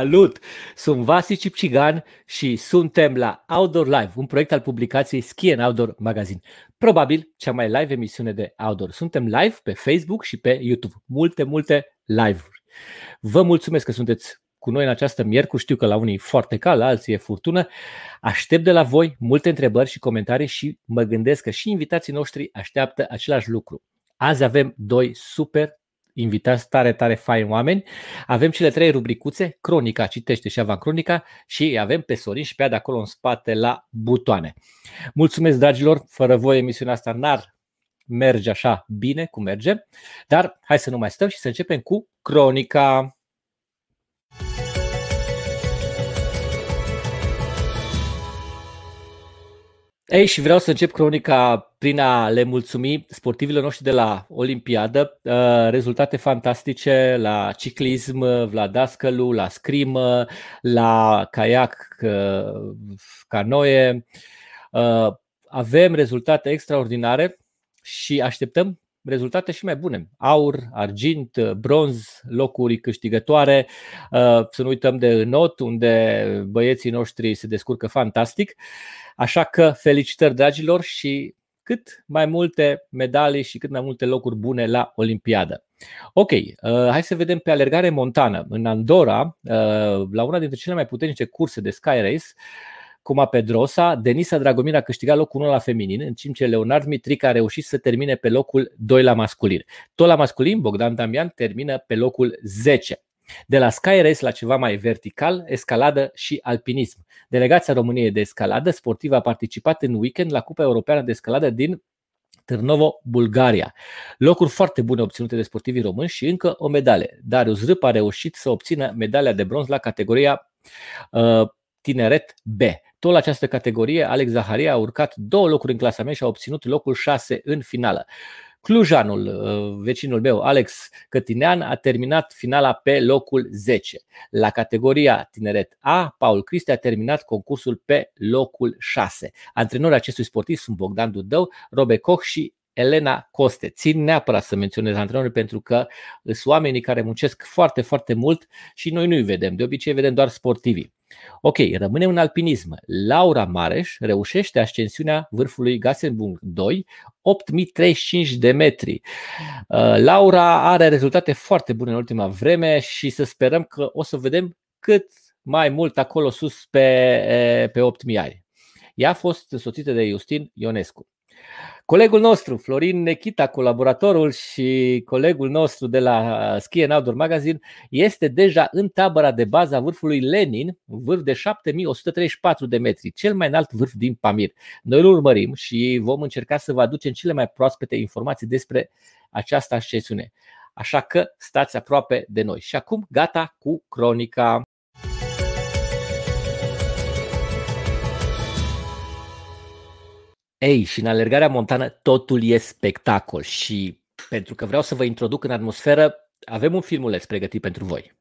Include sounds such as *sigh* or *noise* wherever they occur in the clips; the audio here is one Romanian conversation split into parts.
Salut! Sunt Vasi Cipcigan și suntem la Outdoor Live, un proiect al publicației Ski and Outdoor Magazine. Probabil cea mai live emisiune de outdoor. Suntem live pe Facebook și pe YouTube. Multe, multe live-uri. Vă mulțumesc că sunteți cu noi în această miercuri. Știu că la unii e foarte cald, la alții e furtună. Aștept de la voi multe întrebări și comentarii și mă gândesc că și invitații noștri așteaptă același lucru. Azi avem doi super invitați tare, tare fain oameni. Avem cele trei rubricuțe, Cronica, citește și Cronica și avem pe Sorin și pe de acolo în spate la butoane. Mulțumesc, dragilor, fără voi emisiunea asta n-ar merge așa bine cum merge, dar hai să nu mai stăm și să începem cu Cronica. Ei, și vreau să încep cronica prin a le mulțumi sportivilor noștri de la Olimpiadă. Uh, rezultate fantastice la ciclism, la dascălu, la scrimă, la caiac, uh, canoe. Uh, avem rezultate extraordinare și așteptăm rezultate și mai bune. Aur, argint, bronz, locuri câștigătoare. Să nu uităm de înot, unde băieții noștri se descurcă fantastic. Așa că felicitări dragilor și cât mai multe medalii și cât mai multe locuri bune la Olimpiadă. Ok, uh, hai să vedem pe alergare montană. În Andorra, uh, la una dintre cele mai puternice curse de Sky Race, cum a Pedrosa, Denisa Dragomir a câștigat locul 1 la feminin, în timp ce Leonard Mitric a reușit să termine pe locul 2 la masculin. Tot la masculin, Bogdan Damian termină pe locul 10. De la sky race la ceva mai vertical, escaladă și alpinism. Delegația României de escaladă sportivă a participat în weekend la Cupa Europeană de Escaladă din Târnovo, Bulgaria. Locuri foarte bune obținute de sportivii români și încă o medalie. Darius Râp a reușit să obțină medalia de bronz la categoria uh, tineret B. Tot la această categorie, Alex Zaharia a urcat două locuri în clasament și a obținut locul 6 în finală. Clujanul, uh, vecinul meu, Alex Cătinean, a terminat finala pe locul 10. La categoria tineret A, Paul Cristi a terminat concursul pe locul 6. Antrenorii acestui sportiv sunt Bogdan Dudău, Robe Koch și Elena Coste. Țin neapărat să menționez antrenorii pentru că sunt oamenii care muncesc foarte, foarte mult și noi nu-i vedem. De obicei vedem doar sportivii. Ok, rămâne un alpinism. Laura Mareș reușește ascensiunea vârfului Gassenburg 2, 8035 de metri. Uh, Laura are rezultate foarte bune în ultima vreme și să sperăm că o să vedem cât mai mult acolo sus pe, pe 8000 ani. Ea a fost însoțită de Justin Ionescu. Colegul nostru, Florin Nechita, colaboratorul și colegul nostru de la Ski and Outdoor Magazine, este deja în tabăra de bază a vârfului Lenin, vârf de 7134 de metri, cel mai înalt vârf din Pamir. Noi îl urmărim și vom încerca să vă aducem cele mai proaspete informații despre această ascensiune. Așa că stați aproape de noi. Și acum gata cu cronica. Ei, și în alergarea montană totul e spectacol și pentru că vreau să vă introduc în atmosferă, avem un filmuleț pregătit pentru voi.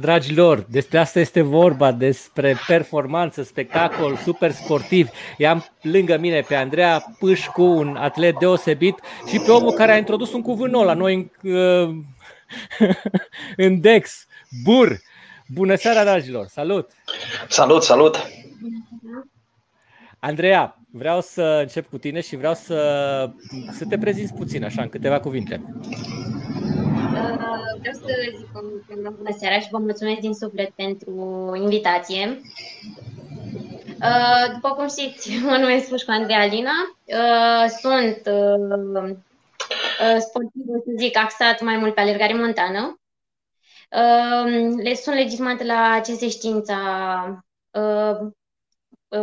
Dragilor, despre asta este vorba, despre performanță, spectacol, super sportiv. I-am lângă mine pe Andreea Pâșcu, un atlet deosebit și pe omul care a introdus un cuvânt nou la noi în, uh, *laughs* în Dex, Bur. Bună seara, dragilor! Salut! Salut, salut! Andreea, vreau să încep cu tine și vreau să, să te prezinți puțin, așa, în câteva cuvinte. Uh, vreau să zic bună seara și vă mulțumesc din suflet pentru invitație. Uh, după cum știți, *laughs* mă numesc Pușcu Andreea Alina. Uh, sunt sportiv, să zic, axat mai mult pe alergare montană. Le sunt legitimată la CS Știința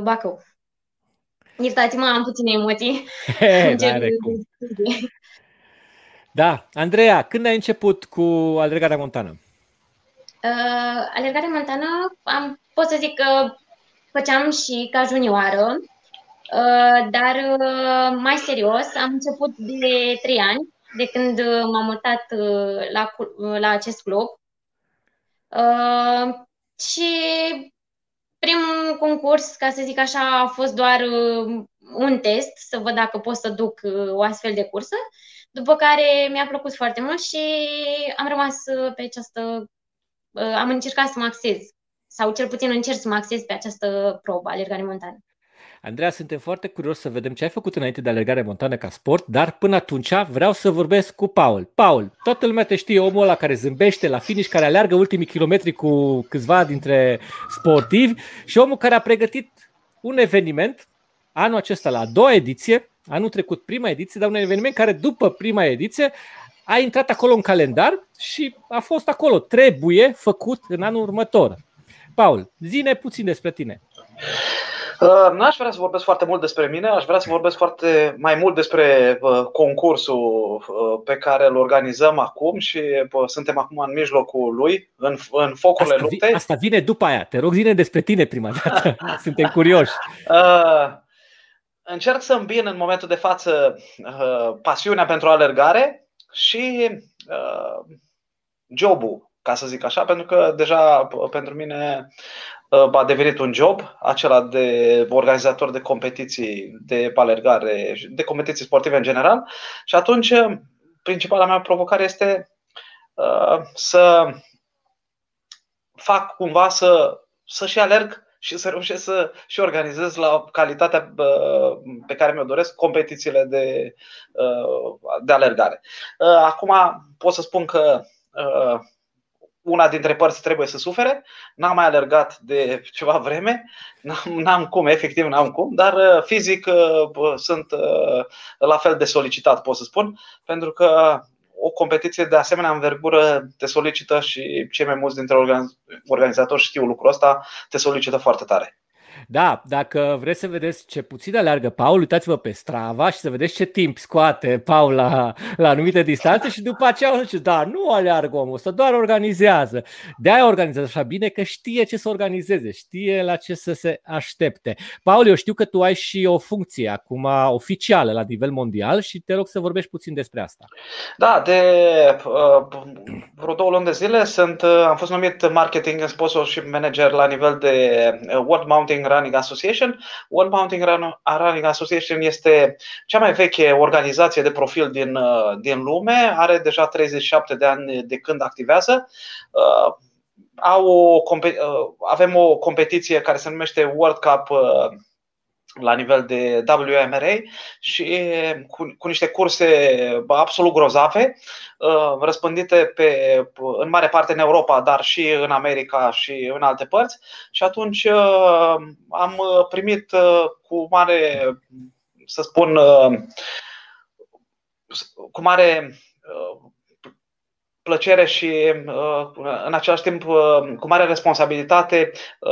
Bacău. Iertați-mă, am puține emoții. *laughs* He, da, Andreea, când ai început cu alergarea montană? Uh, alergarea montană, am, pot să zic că făceam și ca junioară, uh, dar uh, mai serios, am început de trei ani, de când m-am mutat uh, la, uh, la acest club. Uh, și primul concurs, ca să zic așa, a fost doar uh, un test, să văd dacă pot să duc uh, o astfel de cursă. După care mi-a plăcut foarte mult și am rămas uh, pe această. Uh, am încercat să mă axez, sau cel puțin încerc să mă axez pe această probă, alergare montană. Andreea, suntem foarte curios să vedem ce ai făcut înainte de alergare montană ca sport, dar până atunci vreau să vorbesc cu Paul. Paul, toată lumea te știe, omul ăla care zâmbește la finish, care aleargă ultimii kilometri cu câțiva dintre sportivi și omul care a pregătit un eveniment anul acesta la a doua ediție anul trecut prima ediție, dar un eveniment care după prima ediție a intrat acolo în calendar și a fost acolo. Trebuie făcut în anul următor. Paul, zine puțin despre tine. Uh, n-aș vrea să vorbesc foarte mult despre mine, aș vrea să vorbesc foarte mai mult despre uh, concursul uh, pe care îl organizăm acum și suntem acum în mijlocul lui, în, în focurile asta, luptei. Asta vine după aia. Te rog, zine despre tine prima dată. *laughs* Suntem curioși. Uh, încerc să îmbin în momentul de față uh, pasiunea pentru alergare și uh, jobul, ca să zic așa, pentru că deja pentru mine uh, a devenit un job, acela de organizator de competiții de alergare, de competiții sportive în general. Și atunci, principala mea provocare este uh, să fac cumva să, să și alerg și să reușesc să și organizez la calitatea pe care mi-o doresc competițiile de, de alergare. Acum pot să spun că una dintre părți trebuie să sufere. N-am mai alergat de ceva vreme, n-am, n-am cum, efectiv n-am cum, dar fizic sunt la fel de solicitat, pot să spun, pentru că o competiție de asemenea învergură te solicită și cei mai mulți dintre organizatori știu lucrul ăsta, te solicită foarte tare. Da, dacă vreți să vedeți ce puțin aleargă Paul, uitați-vă pe Strava și să vedeți ce timp scoate Paul la, la anumite distanțe și după aceea o să zice, da, nu aleargă omul ăsta, doar organizează. De aia organizează așa bine că știe ce să organizeze, știe la ce să se aștepte. Paul, eu știu că tu ai și o funcție acum oficială la nivel mondial și te rog să vorbești puțin despre asta. Da, de uh, vreo două luni de zile sunt, uh, am fost numit marketing and sponsorship manager la nivel de uh, World Mounting Running Association. World Mountain Running Association este cea mai veche organizație de profil din, uh, din lume, are deja 37 de ani de când activează. Uh, au o, uh, avem o competiție care se numește World Cup la nivel de WMRA și cu, cu niște curse absolut grozave, uh, răspândite pe, în mare parte în Europa, dar și în America și în alte părți. Și atunci uh, am primit uh, cu mare, să spun, cu mare plăcere și în același timp cu mare responsabilitate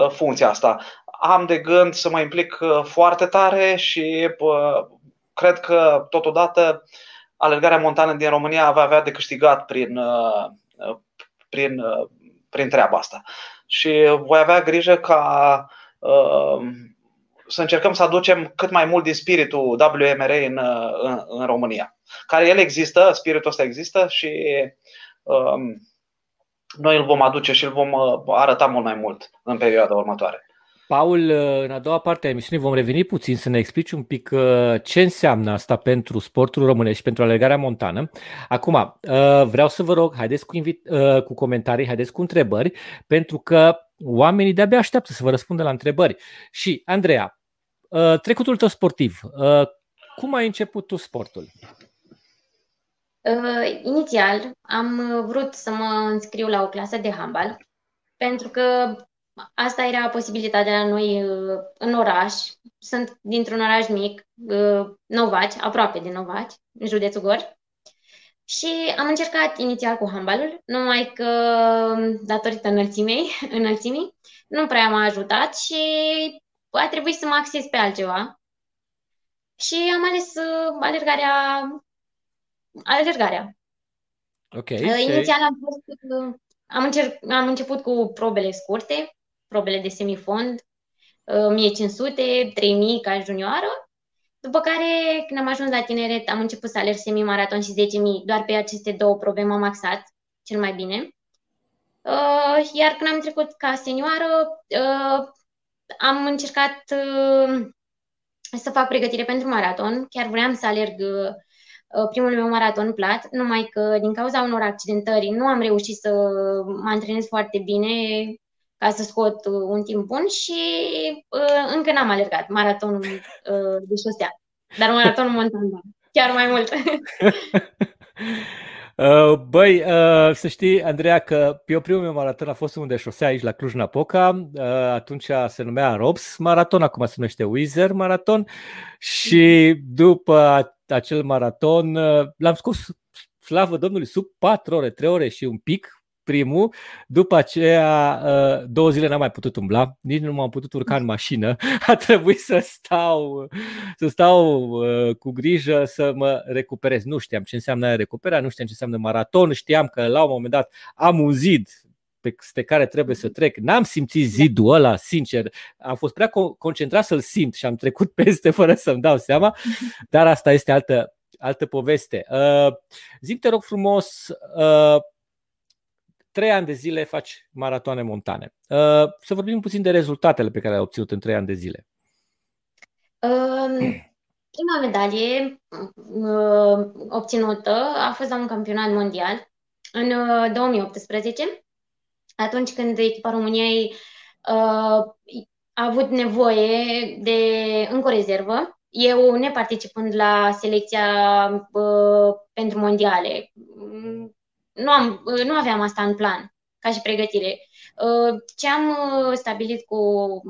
funcția asta am de gând să mă implic uh, foarte tare și cred că totodată alergarea montană din România va avea de câștigat prin, uh, uh, prin, prin treaba asta. Și voi avea grijă ca să încercăm să aducem cât mai mult din spiritul WMR în, în, în România. Care el există, spiritul ăsta există și um, noi îl vom aduce și îl vom arăta mult mai mult în perioada următoare. Paul, în a doua parte a emisiunii vom reveni puțin să ne explici un pic ce înseamnă asta pentru sportul românesc și pentru alergarea montană. Acum, vreau să vă rog, haideți cu, invit- cu comentarii, haideți cu întrebări, pentru că oamenii de-abia așteaptă să vă răspundă la întrebări. Și, Andreea, trecutul tău sportiv, cum ai început tu sportul? Uh, inițial am vrut să mă înscriu la o clasă de handbal pentru că asta era posibilitatea la noi uh, în oraș. Sunt dintr-un oraș mic, uh, Novaci, aproape de Novaci, în județul Gor. Și am încercat inițial cu handbalul, numai că datorită înălțimei, *laughs* înălțimii, nu prea m-a ajutat și a trebuit să mă acces pe altceva. Și am ales uh, alergarea. alergarea. Ok. Inițial am, fost, am, încerc, am început cu probele scurte, probele de semifond, 1500, 3000 ca junioară. După care, când am ajuns la tineret, am început să alerg semi-maraton și 10.000. Doar pe aceste două probe m-am axat cel mai bine. Uh, iar când am trecut ca senioară, uh, am încercat uh, să fac pregătire pentru maraton. Chiar vreau să alerg primul meu maraton plat, numai că din cauza unor accidentări nu am reușit să mă antrenez foarte bine ca să scot uh, un timp bun și uh, încă n-am alergat maratonul uh, de șosea, dar maratonul montan, da. chiar mai mult. *laughs* Uh, băi, uh, să știi, Andreea, că eu primul meu maraton a fost unde șosea aici la Cluj-Napoca, uh, atunci se numea Robs Maraton, acum se numește Wizer Maraton și după acel maraton l-am scos, slavă Domnului, sub 4 ore, 3 ore și un pic, primul, după aceea uh, două zile n-am mai putut umbla, nici nu m-am putut urca în mașină, *laughs* a trebuit să stau, să stau uh, cu grijă să mă recuperez. Nu știam ce înseamnă recuperarea, nu știam ce înseamnă maraton, știam că la un moment dat am un zid pe care trebuie să trec. N-am simțit zidul ăla, sincer. Am fost prea concentrat să-l simt și am trecut *laughs* peste fără să-mi dau seama, dar asta este altă, altă poveste. Uh, zim te rog frumos, uh, trei ani de zile faci maratoane montane. Uh, să vorbim puțin de rezultatele pe care le-ai obținut în trei ani de zile. Um, *clears throat* prima medalie uh, obținută a fost la un campionat mondial în uh, 2018, atunci când echipa României uh, a avut nevoie de încă o rezervă. Eu neparticipând la selecția uh, pentru mondiale, nu, am, nu aveam asta în plan ca și pregătire. Uh, ce am uh, stabilit cu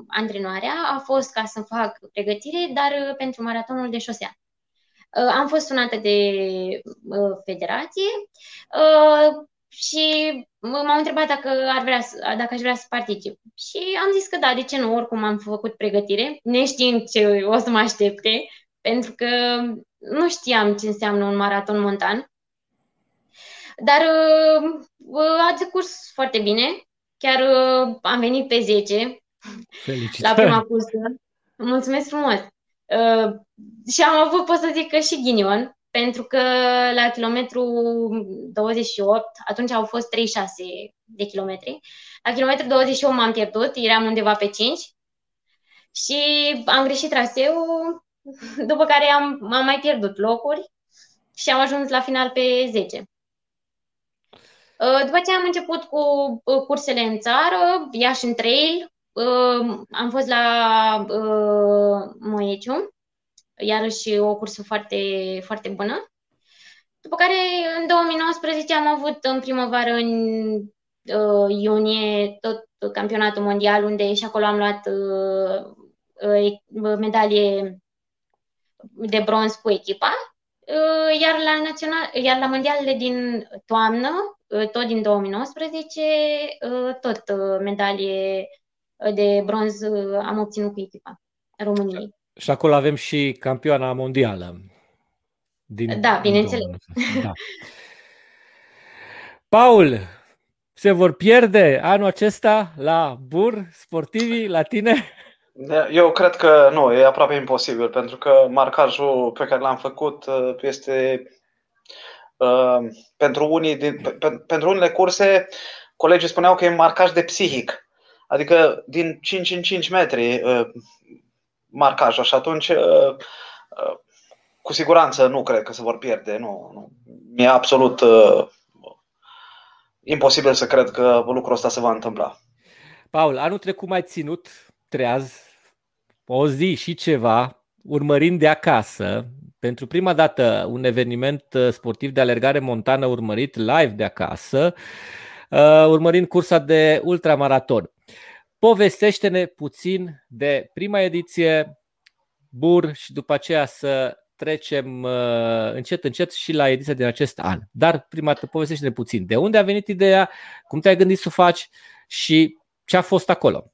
antrenoarea a fost ca să fac pregătire, dar uh, pentru maratonul de șosea. Am fost sunată de federație și m-au întrebat dacă, ar vrea, dacă aș vrea să particip. Și am zis că da, de ce nu, oricum am făcut pregătire, neștiind ce o să mă aștepte, pentru că nu știam ce înseamnă un maraton montan. Dar uh, a decurs foarte bine. Chiar uh, am venit pe 10 Felicitări. la prima cursă. Mulțumesc frumos! Uh, și am avut, pot să zic că și ghinion, pentru că la kilometru 28, atunci au fost 36 de kilometri, la kilometru 28 m-am pierdut, eram undeva pe 5 și am greșit traseul, după care am, am mai pierdut locuri și am ajuns la final pe 10. Uh, după ce am început cu uh, cursele în țară, Iași în trail, uh, am fost la Moeciu, iarăși o cursă foarte, foarte bună. După care, în 2019, am avut în primăvară, în iunie, tot campionatul mondial, unde și acolo am luat medalie de bronz cu echipa. Iar la, național, iar la mondialele din toamnă Uh, tot din 2019, uh, tot uh, medalie de bronz am obținut cu echipa României. Și acolo avem și campioana mondială. Din da, bineînțeles. Da. Paul, se vor pierde anul acesta la Bur sportivii, la tine? Eu cred că nu, e aproape imposibil, pentru că marcajul pe care l-am făcut este Uh, pentru, unii din, pe, pentru unele curse colegii spuneau că e marcaj de psihic, adică din 5 în 5 metri marcajul și atunci cu siguranță nu cred că se vor pierde. Nu, nu. E absolut uh, imposibil să cred că lucrul ăsta se va întâmpla. Paul, anul trecut mai ținut treaz o zi și ceva urmărind de acasă pentru prima dată un eveniment uh, sportiv de alergare montană urmărit live de acasă, uh, urmărind cursa de ultramaraton. Povestește-ne puțin de prima ediție, Bur și după aceea să trecem uh, încet, încet și la ediția din acest an. Dar prima dată povestește-ne puțin. De unde a venit ideea, cum te-ai gândit să o faci și ce a fost acolo?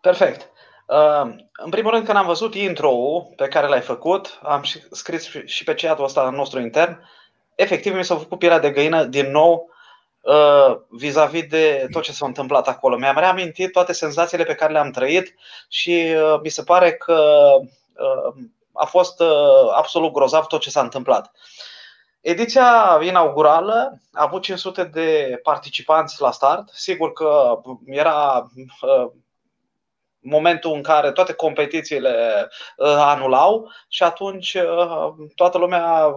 Perfect. Uh, în primul rând, când am văzut intro-ul pe care l-ai făcut, am scris și pe chat-ul ăsta nostru intern, efectiv mi s-a făcut pielea de găină din nou uh, vis-a-vis de tot ce s-a întâmplat acolo. Mi-am reamintit toate senzațiile pe care le-am trăit și mi se pare că a fost uh, absolut grozav tot ce s-a întâmplat. Ediția inaugurală a avut 500 de participanți la start. Sigur că era uh, momentul în care toate competițiile uh, anulau și atunci toată lumea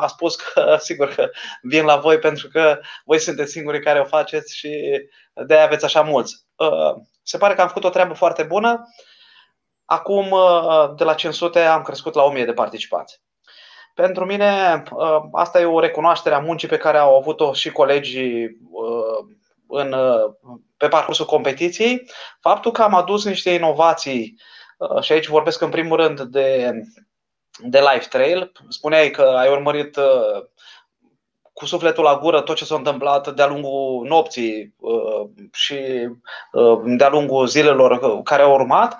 a spus că *laughs* sigur că vin la voi pentru că voi sunteți singurii care o faceți și de aia aveți așa mulți. Se pare că am făcut o treabă foarte bună. Acum, uh, de la 500 am crescut la 1000 de participanți. Pentru mine, uh, asta e o recunoaștere a muncii pe care au avut-o și colegii uh, în, pe parcursul competiției. Faptul că am adus niște inovații, și aici vorbesc în primul rând de, de Life Trail. Spuneai că ai urmărit cu sufletul la gură tot ce s-a întâmplat de-a lungul nopții și de-a lungul zilelor care au urmat.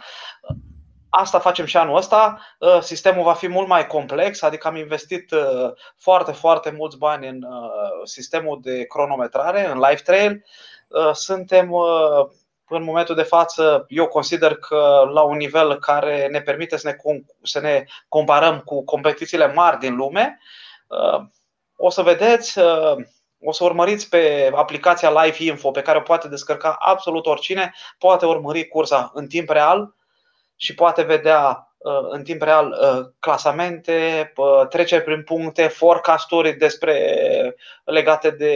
Asta facem și anul ăsta. Uh, sistemul va fi mult mai complex, adică am investit uh, foarte, foarte mulți bani în uh, sistemul de cronometrare, în Live Trail. Suntem în momentul de față, eu consider că la un nivel care ne permite să ne, să ne comparăm cu competițiile mari din lume. O să vedeți, o să urmăriți pe aplicația Live Info pe care o poate descărca absolut oricine, poate urmări cursa în timp real și poate vedea uh, în timp real uh, clasamente, uh, treceri prin puncte, forecasturi despre legate de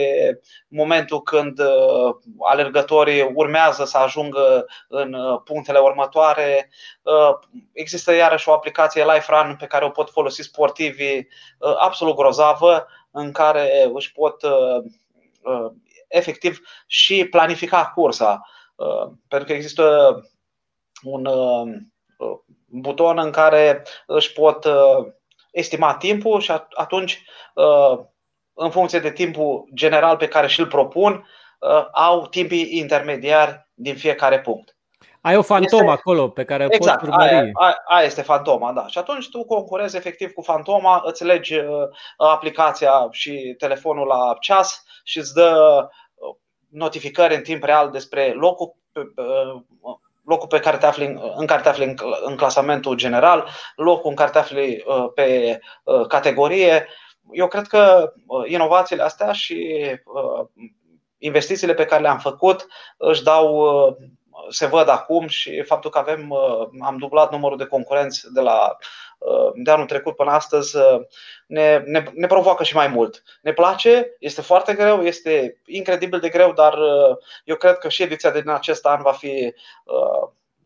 momentul când alergătorii urmează să ajungă în punctele următoare. Există iarăși o aplicație Life Run pe care o pot folosi sportivii absolut grozavă în care își pot efectiv și planifica cursa. Pentru că există un buton în care își pot uh, estima timpul și atunci, uh, în funcție de timpul general pe care și-l propun, uh, au timpii intermediari din fiecare punct. Ai o fantomă este... acolo pe care exact, poți urmări. Aia, aia, aia este fantoma, da. Și atunci tu concurezi efectiv cu fantoma, îți legi aplicația și telefonul la ceas și îți dă notificări în timp real despre locul locul pe care te afli, în care te afli în, în clasamentul general, locul în care te afli uh, pe uh, categorie. Eu cred că uh, inovațiile astea și investițiile pe care le-am făcut își dau se văd acum și faptul că avem, am dublat numărul de concurenți de la de anul trecut până astăzi ne, ne, ne provoacă și mai mult. Ne place, este foarte greu, este incredibil de greu, dar eu cred că și ediția din acest an va fi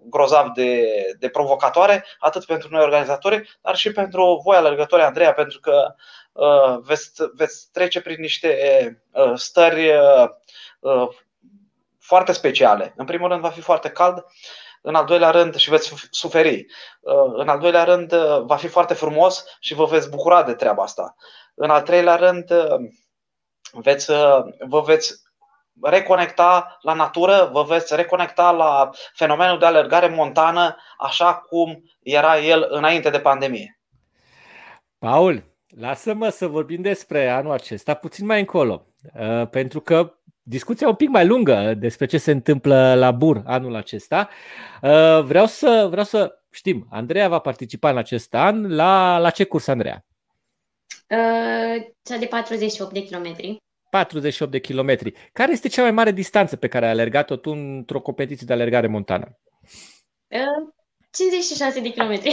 grozav de, de provocatoare, atât pentru noi organizatori, dar și pentru voi alergători, Andreea, pentru că uh, veți, veți trece prin niște uh, stări uh, uh, foarte speciale. În primul rând va fi foarte cald, în al doilea rând și veți suferi. Uh, în al doilea rând uh, va fi foarte frumos și vă veți bucura de treaba asta. În al treilea rând uh, veți, vă veți reconecta la natură, vă veți reconecta la fenomenul de alergare montană așa cum era el înainte de pandemie. Paul, lasă-mă să vorbim despre anul acesta puțin mai încolo, pentru că discuția un pic mai lungă despre ce se întâmplă la Bur anul acesta. Uh, vreau să, vreau să știm, Andreea va participa în acest an. La, la ce curs, Andreea? Uh, cea de 48 de kilometri. 48 de kilometri. Care este cea mai mare distanță pe care ai alergat-o tu într-o competiție de alergare montană? 56 de kilometri.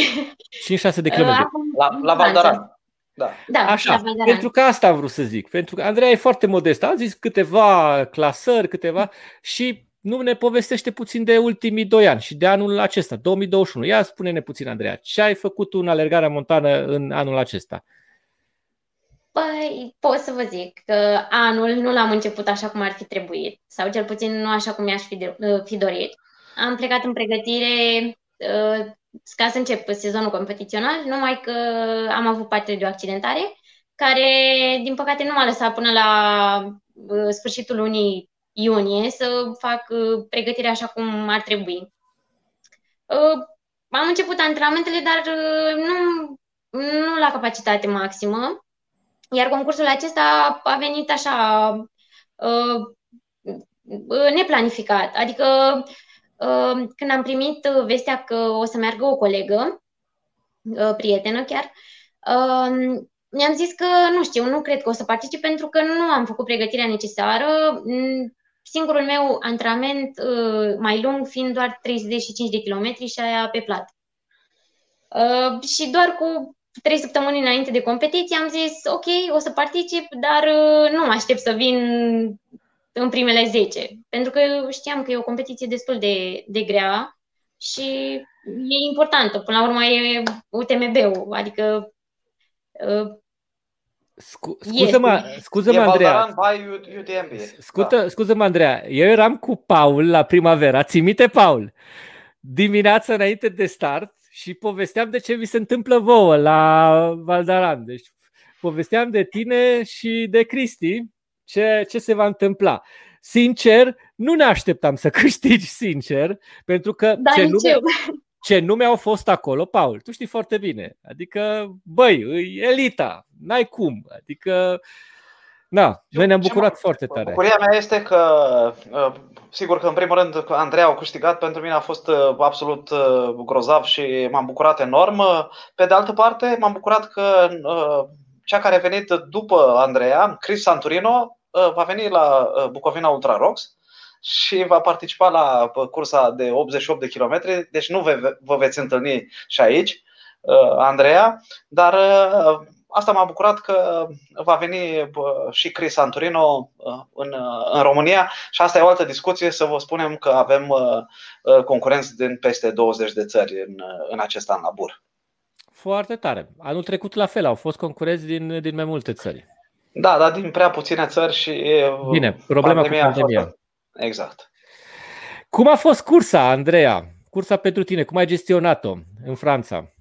56 de kilometri. La, la Valdaran. Da. da, Așa, la pentru că asta am vrut să zic. Pentru că Andreea e foarte modestă. A zis câteva clasări, câteva și nu ne povestește puțin de ultimii doi ani și de anul acesta, 2021. Ia spune-ne puțin, Andreea, ce ai făcut în alergarea montană în anul acesta? Păi, pot să vă zic că anul nu l-am început așa cum ar fi trebuit, sau cel puțin nu așa cum mi-aș fi, de, uh, fi dorit. Am plecat în pregătire uh, ca să încep sezonul competițional, numai că am avut parte de o accidentare care, din păcate, nu m-a lăsat până la uh, sfârșitul lunii iunie să fac uh, pregătirea așa cum ar trebui. Uh, am început antrenamentele, dar uh, nu, nu la capacitate maximă, iar concursul acesta a venit așa neplanificat. Adică când am primit vestea că o să meargă o colegă, prietenă chiar, mi-am zis că nu știu, nu cred că o să particip pentru că nu am făcut pregătirea necesară singurul meu antrenament uh, mai lung fiind doar 35 de kilometri și aia pe plat. Uh, și doar cu trei săptămâni înainte de competiție am zis, ok, o să particip, dar uh, nu mă aștept să vin în primele 10, pentru că știam că e o competiție destul de, de grea și e importantă. Până la urmă e UTMB-ul, adică uh, Scu- scuză-mă, scuză-mă Andreea. Scută, da. Scuză-mă, Andreea. Eu eram cu Paul la primavera. Ți minte, Paul? Dimineața înainte de start și povesteam de ce vi se întâmplă vouă la Valdaran. Deci povesteam de tine și de Cristi ce, ce se va întâmpla. Sincer, nu ne așteptam să *laughs* câștigi, sincer, pentru că da, ce, nume, *laughs* ce nume au fost acolo, Paul, tu știi foarte bine. Adică, băi, e elita, n-ai cum. Adică, na, noi ne-am bucurat ce foarte tare. Bucuria mea este că, uh, sigur că în primul rând Andrei au câștigat, pentru mine a fost uh, absolut uh, grozav și m-am bucurat enorm. Pe de altă parte, m-am bucurat că cea care a venit după Andreea, Chris Santurino, va veni la Bucovina Ultra Rocks și va participa la cursa de 88 de kilometri, deci nu vă veți întâlni și aici, Andreea, dar asta m-a bucurat că va veni și Chris Santurino în, în România și asta e o altă discuție să vă spunem că avem concurenți din peste 20 de țări în, în acest an la BUR. Foarte tare. Anul trecut la fel, au fost concurenți din, din mai multe țări. Da, dar din prea puține țări și Bine, problema pandemia cu pandemia. Fost, exact. Cum a fost cursa, Andreea? Cursa pentru tine, cum ai gestionat-o în Franța?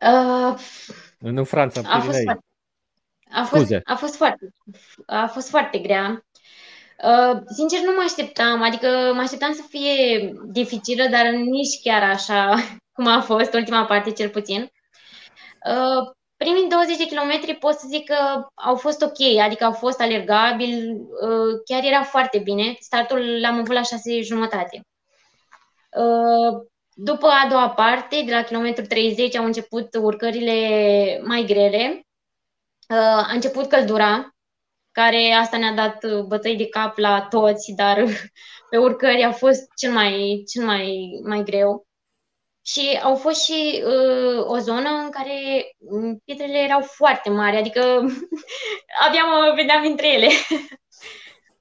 Uh, în Franța, în a fost, foarte, a, fost, a, fost foarte, a fost foarte grea. Uh, sincer, nu mă așteptam, adică mă așteptam să fie dificilă, dar nici chiar așa cum a fost ultima parte, cel puțin. Uh, primii 20 de kilometri pot să zic că au fost ok, adică au fost alergabili, uh, chiar era foarte bine. Startul l-am avut la 6 jumătate. Uh, după a doua parte, de la kilometru 30, au început urcările mai grele. Uh, a început căldura, care asta ne-a dat bătăi de cap la toți, dar *laughs* pe urcări a fost cel mai, cel mai, mai greu. Și au fost și uh, o zonă în care mm, pietrele erau foarte mari, adică *laughs* abia mă vedeam între ele. *laughs*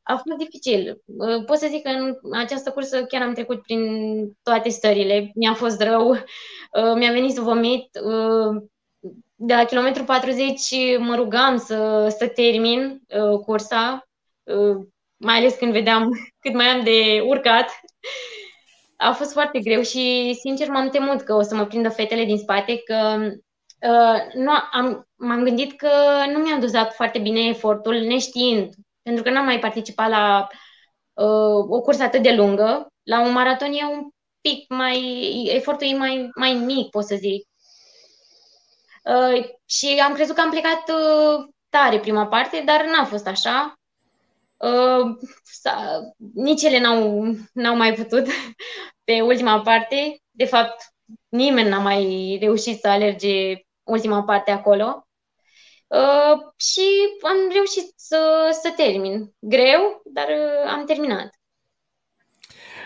a fost dificil. Uh, pot să zic că în această cursă chiar am trecut prin toate stările. Mi-a fost rău, uh, mi-a venit să vomit. Uh, de la kilometru 40 mă rugam să, să termin cursa, mai ales când vedeam *laughs* cât mai am de urcat. A fost foarte greu și, sincer, m-am temut că o să mă prindă fetele din spate, că uh, nu, am, m-am gândit că nu mi-am dozat foarte bine efortul, neștiind pentru că n-am mai participat la uh, o cursă atât de lungă. La un maraton e un pic mai, efortul e mai, mai mic, pot să zic. Uh, și am crezut că am plecat uh, tare prima parte, dar n-a fost așa. Uh, nici ele n-au, n-au mai putut pe ultima parte. De fapt, nimeni n-a mai reușit să alerge ultima parte acolo. Uh, și am reușit să, să termin. Greu, dar uh, am terminat.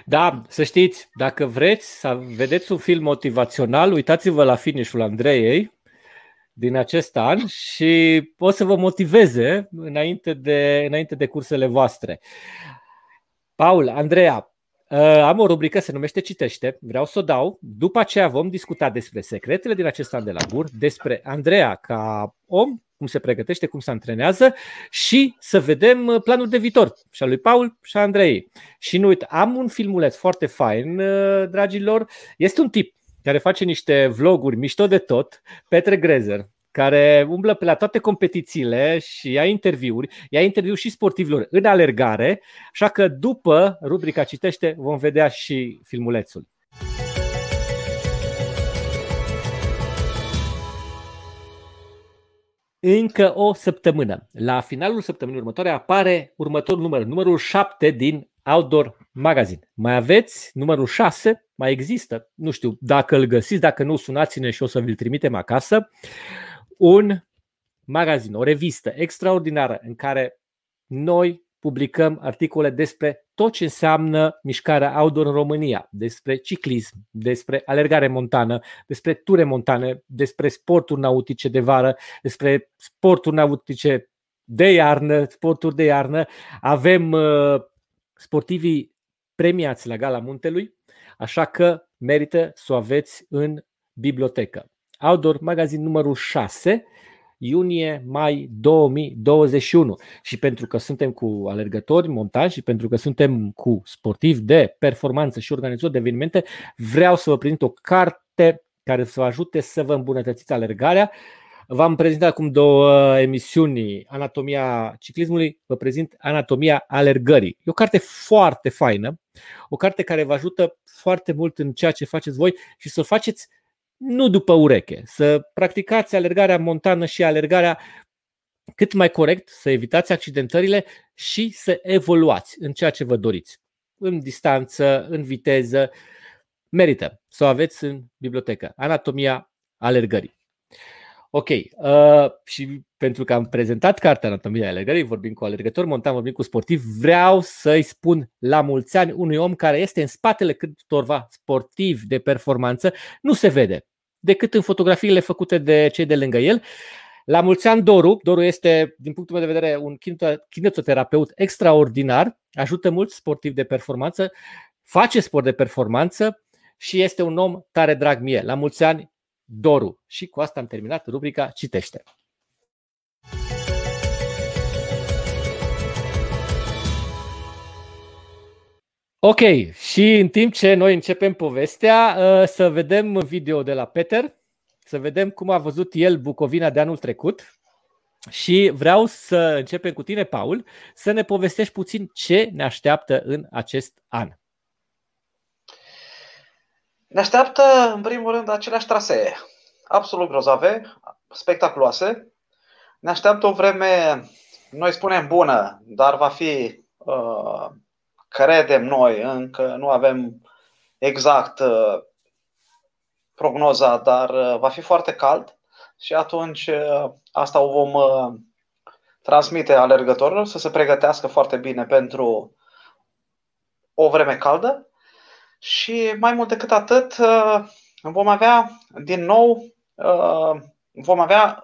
Da, să știți, dacă vreți să vedeți un film motivațional, uitați-vă la finish-ul Andreiei din acest an și o să vă motiveze înainte de, înainte de cursele voastre. Paul, Andreea, uh, am o rubrică, se numește Citește, vreau să o dau. După aceea vom discuta despre secretele din acest an de la BUR, despre Andreea ca om cum se pregătește, cum se antrenează și să vedem uh, planul de viitor și a lui Paul și a Andrei. Și nu uit, am un filmuleț foarte fain, uh, dragilor. Este un tip care face niște vloguri mișto de tot, Petre Grezer, care umblă pe la toate competițiile și ia interviuri, ia interviu și sportivilor în alergare, așa că după rubrica Citește vom vedea și filmulețul. încă o săptămână. La finalul săptămânii următoare apare următorul număr, numărul 7 din Outdoor Magazine. Mai aveți numărul 6, mai există, nu știu dacă îl găsiți, dacă nu sunați-ne și o să vi-l trimitem acasă, un magazin, o revistă extraordinară în care noi publicăm articole despre tot ce înseamnă mișcarea outdoor în România, despre ciclism, despre alergare montană, despre ture montane, despre sporturi nautice de vară, despre sporturi nautice de iarnă, sporturi de iarnă. Avem uh, sportivii premiați la Gala Muntelui, așa că merită să o aveți în bibliotecă. Outdoor Magazine numărul 6 iunie-mai 2021. Și pentru că suntem cu alergători montani și pentru că suntem cu sportivi de performanță și organizatori de evenimente, vreau să vă prezint o carte care să vă ajute să vă îmbunătățiți alergarea. V-am prezentat acum două emisiuni Anatomia ciclismului, vă prezint Anatomia alergării. E o carte foarte faină, o carte care vă ajută foarte mult în ceea ce faceți voi și să o faceți nu după ureche, să practicați alergarea montană și alergarea cât mai corect, să evitați accidentările și să evoluați în ceea ce vă doriți. În distanță, în viteză, merită să o aveți în bibliotecă. Anatomia alergării. Ok, uh, și pentru că am prezentat cartea Anatomia alergării, vorbim cu alergători montan, vorbim cu sportiv, vreau să-i spun la mulți ani unui om care este în spatele câtorva sportivi de performanță, nu se vede decât în fotografiile făcute de cei de lângă el. La mulți ani Doru, Doru este, din punctul meu de vedere, un kinetoterapeut extraordinar, ajută mulți sportivi de performanță, face sport de performanță și este un om tare drag mie. La mulți ani Doru. Și cu asta am terminat rubrica Citește. Ok, și în timp ce noi începem povestea, uh, să vedem video de la Peter, să vedem cum a văzut el Bucovina de anul trecut. Și vreau să începem cu tine, Paul, să ne povestești puțin ce ne așteaptă în acest an. Ne așteaptă, în primul rând, aceleași trasee, absolut grozave, spectaculoase. Ne așteaptă o vreme, noi spunem bună, dar va fi uh, credem noi, încă nu avem exact uh, prognoza, dar uh, va fi foarte cald și atunci uh, asta o vom transmite alergătorilor să se pregătească foarte bine pentru o vreme caldă și mai mult decât atât vom avea din nou vom avea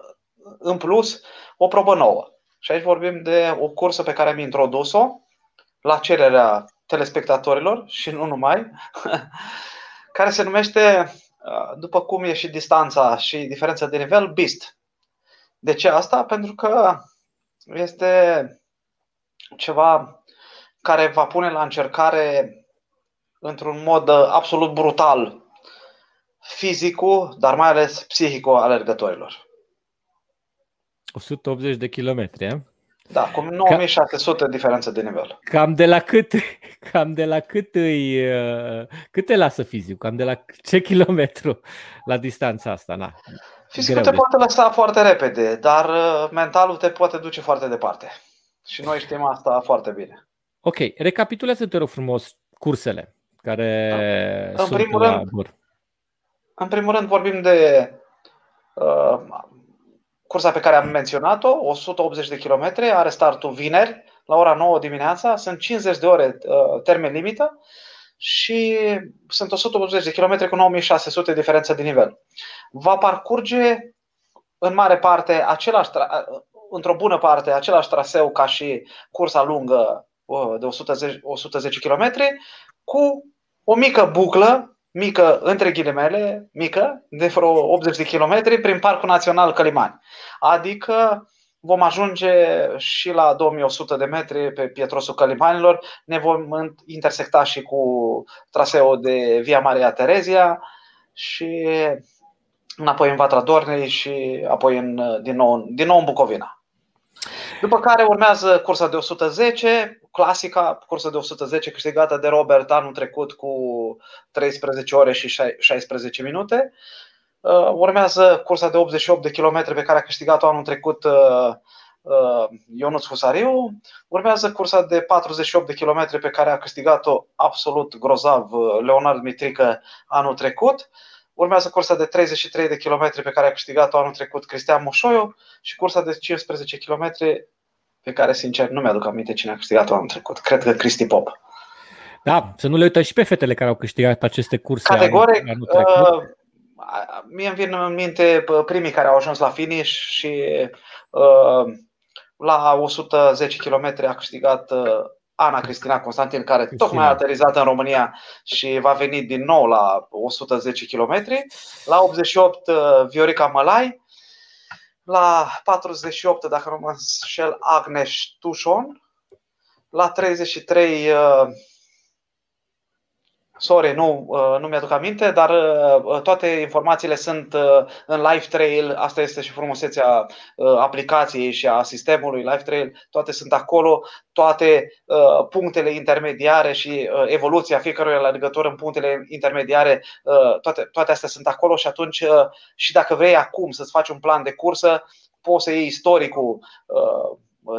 în plus o probă nouă. Și aici vorbim de o cursă pe care am introdus-o la cererea telespectatorilor și nu numai, *laughs* care se numește, uh, după cum e și distanța și diferența de nivel, BIST. De ce asta? Pentru că este ceva care va pune la încercare într-un mod absolut brutal fizicul, dar mai ales psihicul alergătorilor. 180 de kilometri, da, cu 9600 Ca, diferență de nivel. Cam de la cât, *laughs* cam de la cât îi, uh, cât te lasă fizicul? Cam de la ce kilometru la distanța asta? Na, fizicul te de... poate lăsa foarte repede, dar uh, mentalul te poate duce foarte departe. Și noi știm asta foarte bine. Ok, recapitulează te rog frumos cursele care da. în sunt primul rând, În primul rând vorbim de uh, cursa pe care am menționat-o, 180 de km, are startul vineri la ora 9 dimineața, sunt 50 de ore uh, termen limită și sunt 180 de km cu 9600 diferență de nivel. Va parcurge în mare parte același, într-o bună parte același traseu ca și cursa lungă uh, de 110, 110 km cu o mică buclă, mică între ghilimele, mică, de vreo 80 de km prin Parcul Național Călimani. Adică vom ajunge și la 2100 de metri pe Pietrosul Călimanilor, ne vom intersecta și cu traseul de Via Maria Terezia și înapoi în Vatra Dornei și apoi în, din, nou, din nou în Bucovina. După care urmează cursa de 110, clasica, cursa de 110 câștigată de Robert anul trecut cu 13 ore și 16 minute. Uh, urmează cursa de 88 de km pe care a câștigat-o anul trecut uh, uh, Ionuț Husariu. Urmează cursa de 48 de km pe care a câștigat-o absolut grozav Leonard Mitrică anul trecut. Urmează cursa de 33 de km pe care a câștigat-o anul trecut Cristian Moșoiu și cursa de 15 km pe care, sincer, nu mi-aduc aminte cine a câștigat-o anul trecut. Cred că Cristi Pop. Da, să nu le uităm și pe fetele care au câștigat aceste curse Categoric, anul, anul trecut. Uh, mie îmi vin în minte primii care au ajuns la finish și uh, la 110 km a câștigat uh, Ana Cristina Constantin, care Cristina. tocmai a aterizat în România și va veni din nou la 110 km. La 88 uh, Viorica Mălai, la 48, dacă nu mă înșel, Agnes Tușon, la 33 Sorry, nu, uh, nu mi-aduc aminte, dar uh, toate informațiile sunt uh, în Live Trail. Asta este și frumusețea aplicației și a sistemului Live Trail. Toate sunt acolo, toate punctele intermediare și evoluția fiecărui alergător în punctele intermediare, toate, toate astea sunt acolo și atunci și dacă vrei acum să-ți faci un plan de cursă, poți să iei istoricul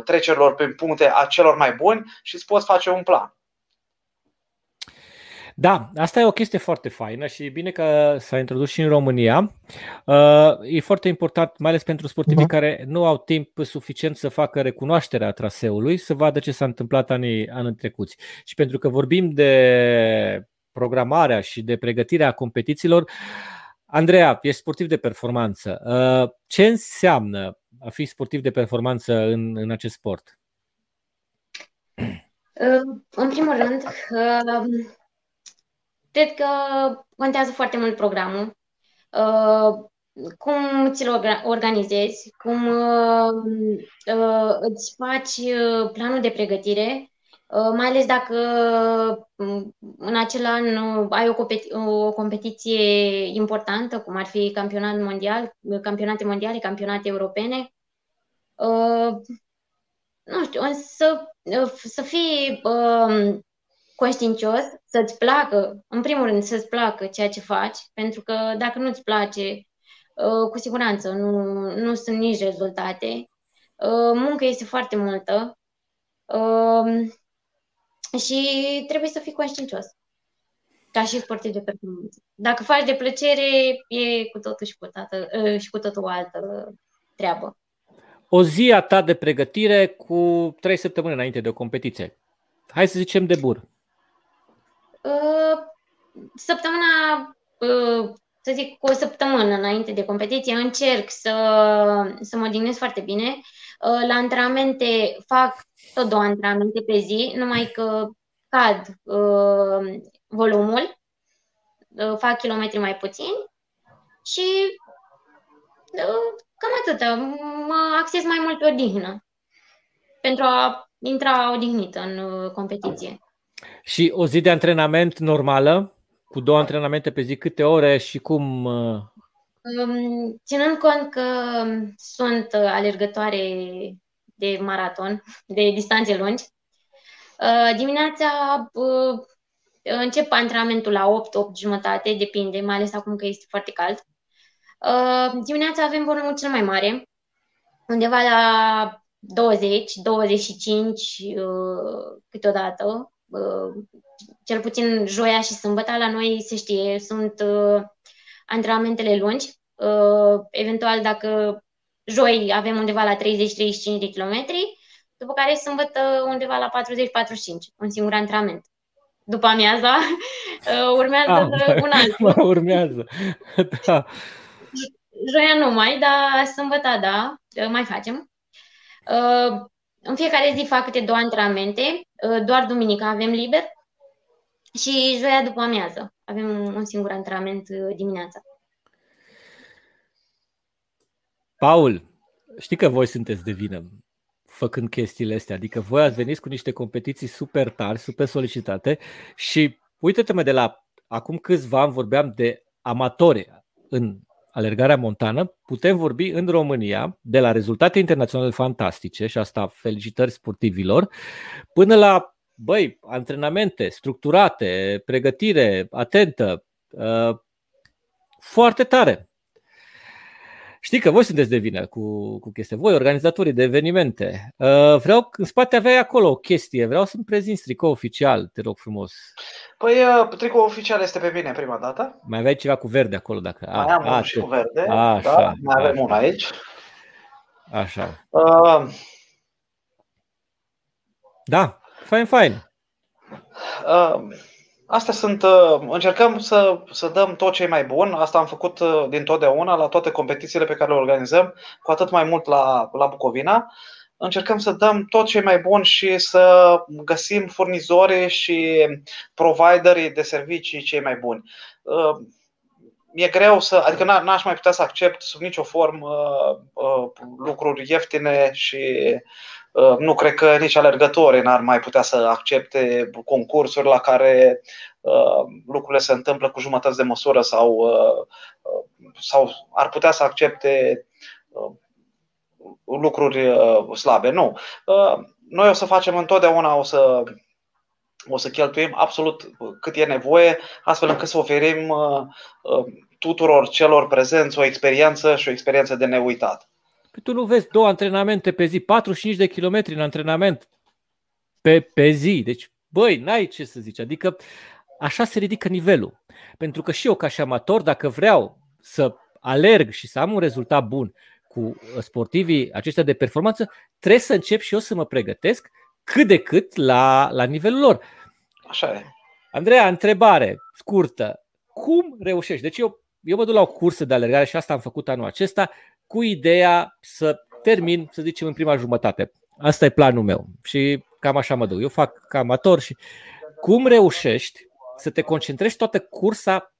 trecerilor prin puncte a celor mai buni și îți poți face un plan. Da, asta e o chestie foarte faină și e bine că s-a introdus și în România. Uh, e foarte important, mai ales pentru sportivii uh-huh. care nu au timp suficient să facă recunoașterea traseului, să vadă ce s-a întâmplat anii, anii trecuți. Și pentru că vorbim de programarea și de pregătirea competițiilor, Andreea, ești sportiv de performanță. Uh, ce înseamnă a fi sportiv de performanță în, în acest sport? În primul rând, Cred că contează foarte mult programul. Uh, cum ți-l organizezi, cum uh, uh, îți faci planul de pregătire, mai ales dacă în acel an ai o, competi- o competiție importantă, cum ar fi campionat mondial, campionate mondiale, campionate europene. Nu știu, să, să fii conștiincios, să-ți placă, în primul rând, să-ți placă ceea ce faci, pentru că dacă nu-ți place, uh, cu siguranță nu, nu sunt nici rezultate. Uh, munca este foarte multă uh, și trebuie să fii conștiincios ca și sportiv de performanță. Dacă faci de plăcere, e cu totul și cu, tată, și cu totul o altă treabă. O zi a ta de pregătire cu trei săptămâni înainte de o competiție. Hai să zicem de bur. Uh, săptămâna, uh, să zic, cu o săptămână înainte de competiție, încerc să, să mă odihnesc foarte bine. Uh, la antrenamente fac tot două antrenamente pe zi, numai că cad volumul, fac kilometri mai puțini și cam atât. Mă acces mai mult pe odihnă pentru a intra odihnită în competiție. Și o zi de antrenament normală, cu două antrenamente pe zi, câte ore și cum? Uh? Um, ținând cont că sunt alergătoare de maraton, de distanțe lungi, uh, dimineața uh, încep antrenamentul la 8, 8 jumătate, depinde, mai ales acum că este foarte cald. Dimineața avem volumul cel mai mare, undeva la 20, 25 câteodată, cel puțin joia și sâmbătă la noi se știe, sunt uh, antrenamentele lungi. Uh, eventual, dacă joi avem undeva la 30-35 de kilometri, după care sâmbătă undeva la 40-45, un singur antrenament. După amiaza *laughs* urmează ah, un alt. Urmează, *laughs* da. Joia nu mai, dar sâmbătă, da, mai facem. În fiecare zi fac câte două antrenamente, doar duminica avem liber și joia după amiază. Avem un singur antrenament dimineața. Paul, știi că voi sunteți de vină făcând chestiile astea. Adică voi ați venit cu niște competiții super tari, super solicitate și uite-te-mă de la acum câțiva ani vorbeam de amatori în alergarea montană, putem vorbi în România de la rezultate internaționale fantastice și asta felicitări sportivilor, până la băi, antrenamente structurate, pregătire atentă, uh, foarte tare. Știi că voi sunteți de vină cu, cu chestia. Voi, organizatorii de evenimente. Uh, vreau, în spate aveai acolo o chestie. Vreau să-mi prezint tricou oficial, te rog frumos. Păi, uh, tricou oficial este pe mine prima dată. Mai aveai ceva cu verde acolo? Dacă... Mai am a, și cu verde. Așa, da? Mai avem una aici. Așa. Uh, da, fine, fine. Uh, Astea sunt, uh, încercăm să, să dăm tot ce e mai bun. Asta am făcut uh, din totdeauna la toate competițiile pe care le organizăm, cu atât mai mult la, la Bucovina. Încercăm să dăm tot ce e mai bun și să găsim furnizorii și providerii de servicii cei mai buni. Uh, mi-e greu să, adică n-aș mai putea să accept sub nicio formă lucruri ieftine și Uh, nu cred că nici alergătorii n-ar mai putea să accepte concursuri la care uh, lucrurile se întâmplă cu jumătăți de măsură sau, uh, sau ar putea să accepte lucruri slabe. Nu. Noi o să facem întotdeauna, o să, o să cheltuim absolut cât e nevoie, astfel încât să oferim tuturor celor prezenți o experiență și o experiență de neuitat. Păi tu nu vezi două antrenamente pe zi, 45 de kilometri în antrenament pe, pe zi. Deci, băi, n-ai ce să zici. Adică așa se ridică nivelul. Pentru că și eu, ca și amator, dacă vreau să alerg și să am un rezultat bun cu sportivii aceștia de performanță, trebuie să încep și eu să mă pregătesc cât de cât la, la nivelul lor. Așa e. Andreea, întrebare scurtă. Cum reușești? Deci eu, eu mă duc la o cursă de alergare și asta am făcut anul acesta cu ideea să termin, să zicem, în prima jumătate. Asta e planul meu și cam așa mă duc. Eu fac ca amator și cum reușești să te concentrezi toată cursa,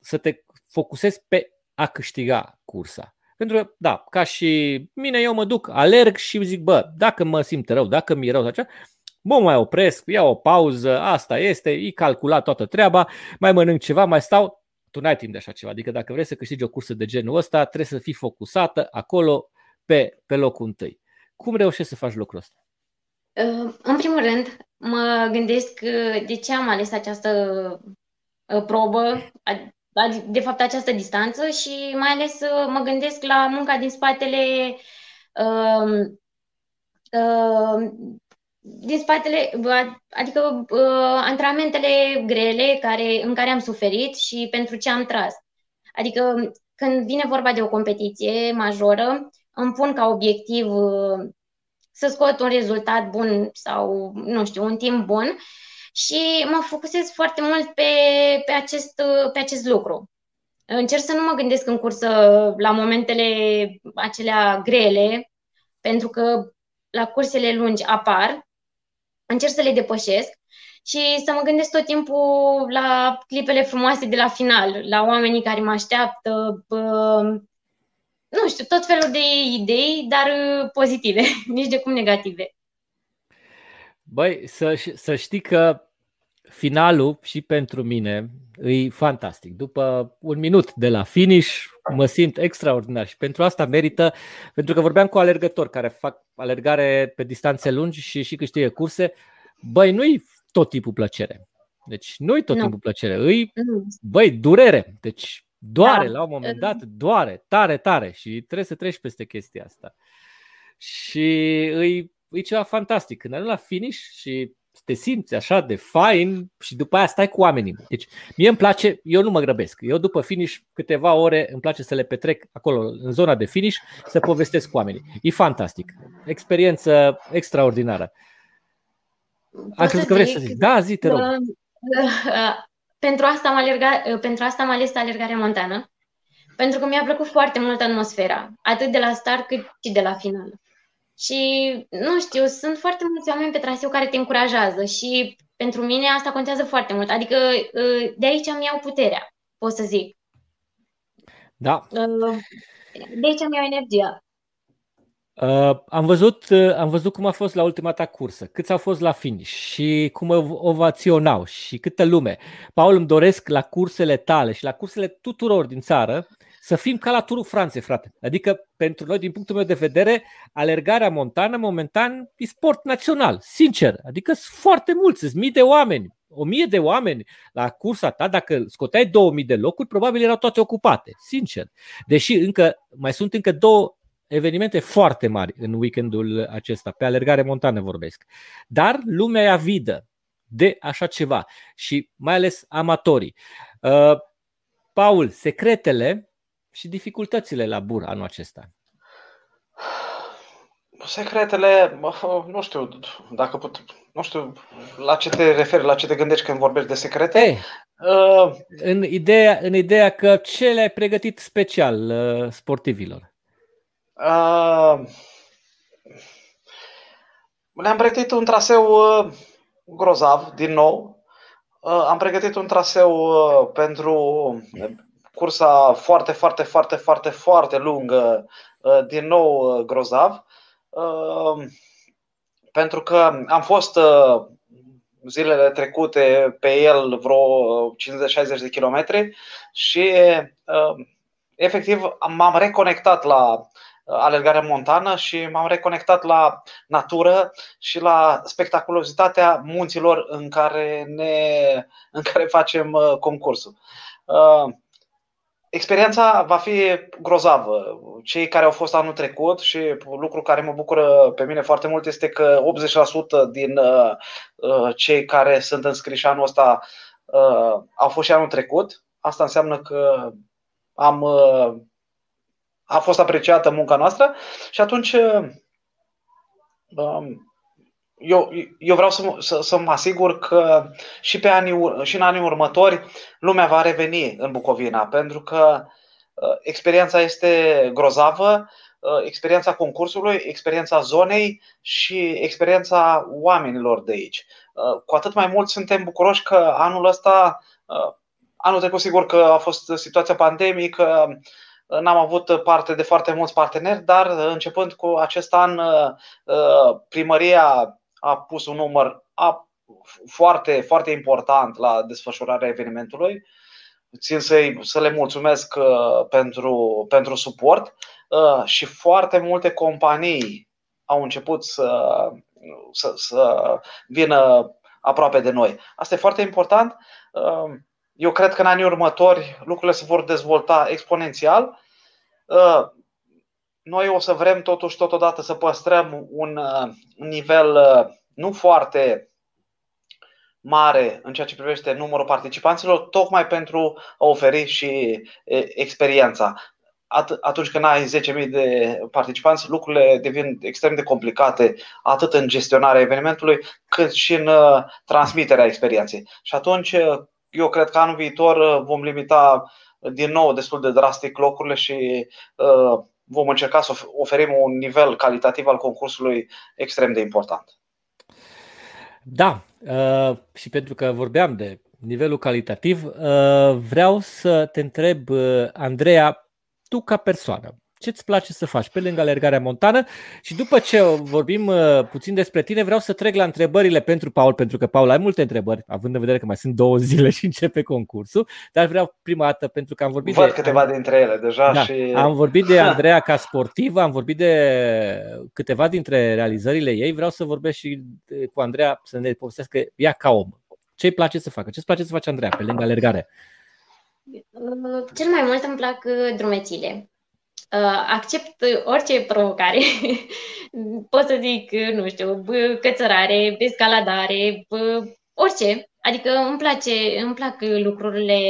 să te focusezi pe a câștiga cursa. Pentru că, da, ca și mine, eu mă duc, alerg și zic, bă, dacă mă simt rău, dacă mi-e rău, așa, mă mai opresc, iau o pauză, asta este, e calculat toată treaba, mai mănânc ceva, mai stau, tu n-ai timp de așa ceva. Adică dacă vrei să câștigi o cursă de genul ăsta, trebuie să fii focusată acolo pe, pe locul întâi. Cum reușești să faci lucrul ăsta? Uh, în primul rând, mă gândesc uh, de ce am ales această uh, probă, de fapt această distanță și mai ales mă gândesc la munca din spatele din spatele, adică uh, antrenamentele grele care, în care am suferit și pentru ce am tras. Adică când vine vorba de o competiție majoră, îmi pun ca obiectiv uh, să scot un rezultat bun sau, nu știu, un timp bun și mă focusez foarte mult pe, pe, acest, pe acest lucru. Încerc să nu mă gândesc în cursă la momentele acelea grele, pentru că la cursele lungi apar, încerc să le depășesc și să mă gândesc tot timpul la clipele frumoase de la final, la oamenii care mă așteaptă, pă, nu știu, tot felul de idei, dar uh, pozitive, *laughs* nici de cum negative. Băi, să, să știi că finalul și pentru mine e fantastic. După un minut de la finish mă simt extraordinar și pentru asta merită, pentru că vorbeam cu alergători care fac alergare pe distanțe lungi și și câștigă curse. Băi, nu-i tot timpul plăcere. Deci nu-i tot nu. timpul plăcere, îi, băi, durere. Deci doare da. la un moment dat, doare, tare, tare și trebuie să treci peste chestia asta. Și îi, e ceva fantastic. Când ajung la finish și te simți așa de fain și după aia stai cu oamenii. Deci mie îmi place, eu nu mă grăbesc. Eu după finish câteva ore îmi place să le petrec acolo în zona de finish, să povestesc cu oamenii. E fantastic. Experiență extraordinară. Am crezut că vrei să zici. Da, zi, te rog. *laughs* Pentru asta am, alergat, pentru asta am ales alergarea montană, pentru că mi-a plăcut foarte mult atmosfera, atât de la start cât și de la final. Și, nu știu, sunt foarte mulți oameni pe traseu care te încurajează și pentru mine asta contează foarte mult. Adică ă, de aici îmi iau puterea, pot să zic. Da. Ă, de aici îmi iau energia. Uh, am, văzut, uh, am văzut cum a fost la ultima ta cursă, câți au fost la finish și cum ovaționau și câtă lume. Paul, îmi doresc la cursele tale și la cursele tuturor din țară să fim ca la Turul Franței, frate. Adică, pentru noi, din punctul meu de vedere, alergarea montană, momentan, e sport național, sincer. Adică sunt foarte mulți, sunt mii de oameni, o mie de oameni la cursa ta, dacă scoteai 2000 de locuri, probabil erau toate ocupate, sincer. Deși încă mai sunt încă două evenimente foarte mari în weekendul acesta, pe alergare montană vorbesc. Dar lumea e avidă de așa ceva și mai ales amatorii. Uh, Paul, secretele și dificultățile la bur anul acesta. Secretele, nu știu dacă put, nu știu la ce te referi, la ce te gândești când vorbești de secrete. Ei, uh, în, ideea, în ideea că ce le-ai pregătit special uh, sportivilor? Uh, ne-am pregătit un traseu uh, grozav, din nou. Uh, am pregătit un traseu uh, pentru cursa foarte, foarte, foarte, foarte, foarte lungă, uh, din nou uh, grozav. Uh, pentru că am fost uh, zilele trecute pe el vreo 50-60 de kilometri și uh, efectiv m-am reconectat la alergare montană și m-am reconectat la natură și la spectaculozitatea munților în care, ne, în care facem uh, concursul. Uh, experiența va fi grozavă. Cei care au fost anul trecut și lucru care mă bucură pe mine foarte mult este că 80% din uh, cei care sunt înscriși anul ăsta au fost și anul trecut. Asta înseamnă că am a fost apreciată munca noastră și atunci um, eu, eu vreau să, să, să mă asigur că și, pe anii, și în anii următori lumea va reveni în Bucovina, pentru că uh, experiența este grozavă, uh, experiența concursului, experiența zonei și experiența oamenilor de aici. Uh, cu atât mai mult suntem bucuroși că anul ăsta, anul trecut sigur că a fost situația pandemică, N-am avut parte de foarte mulți parteneri, dar începând cu acest an, uh, primăria a pus un număr foarte, foarte important la desfășurarea evenimentului. Țin să, să le mulțumesc uh, pentru, pentru suport uh, și foarte multe companii au început să, să, să vină aproape de noi. Asta e foarte important. Eu cred că în anii următori lucrurile se vor dezvolta exponențial. Uh, noi o să vrem totuși totodată să păstrăm un uh, nivel uh, nu foarte mare în ceea ce privește numărul participanților, tocmai pentru a oferi și experiența. Atunci când ai 10.000 de participanți, lucrurile devin extrem de complicate, atât în gestionarea evenimentului, cât și în transmiterea experienței. Și atunci eu cred că anul viitor uh, vom limita uh, din nou destul de drastic locurile și uh, vom încerca să oferim un nivel calitativ al concursului extrem de important. Da, și pentru că vorbeam de nivelul calitativ, vreau să te întreb, Andreea, tu ca persoană, ce îți place să faci pe lângă alergarea montană și după ce vorbim uh, puțin despre tine, vreau să trec la întrebările pentru Paul, pentru că Paul ai multe întrebări, având în vedere că mai sunt două *laughs* zile și începe concursul, dar vreau prima dată pentru că am vorbit Văd de... câteva dintre ele deja da, și... Am vorbit de *laughs* Andreea ca sportivă, am vorbit de câteva dintre realizările ei, vreau să vorbesc și cu Andreea să ne povestească ea ca om. Ce îi place să facă? Ce îți place să faci, Andreea, pe lângă alergare? Cel mai mult îmi plac uh, drumețile uh, accept orice provocare. *laughs* Pot să zic, nu știu, cățărare, escaladare, orice. Adică îmi place, îmi plac lucrurile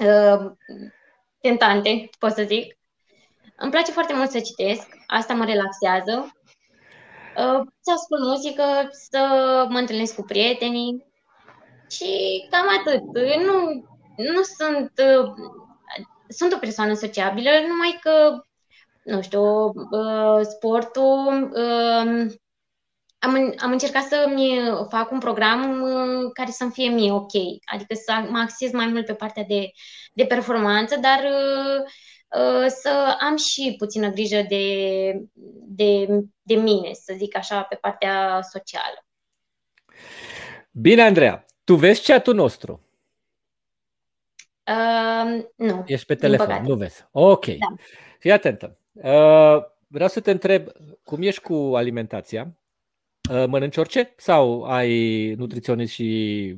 uh, tentante, pot să zic. Îmi place foarte mult să citesc, asta mă relaxează. Uh, să ascult muzică, să mă întâlnesc cu prietenii și cam atât. Nu, nu sunt uh, sunt o persoană sociabilă, numai că, nu știu, uh, sportul, uh, am, am încercat să-mi fac un program uh, care să-mi fie mie ok, adică să mă axez mai mult pe partea de, de performanță, dar să am și puțină grijă de, de, de mine, să zic așa, pe partea socială. Bine, Andreea, tu vezi chatul nostru? Uh, nu. Ești pe telefon, nu vezi. Ok. Da. Fii atentă. Uh, vreau să te întreb cum ești cu alimentația? Uh, mănânci orice sau ai nutriționist și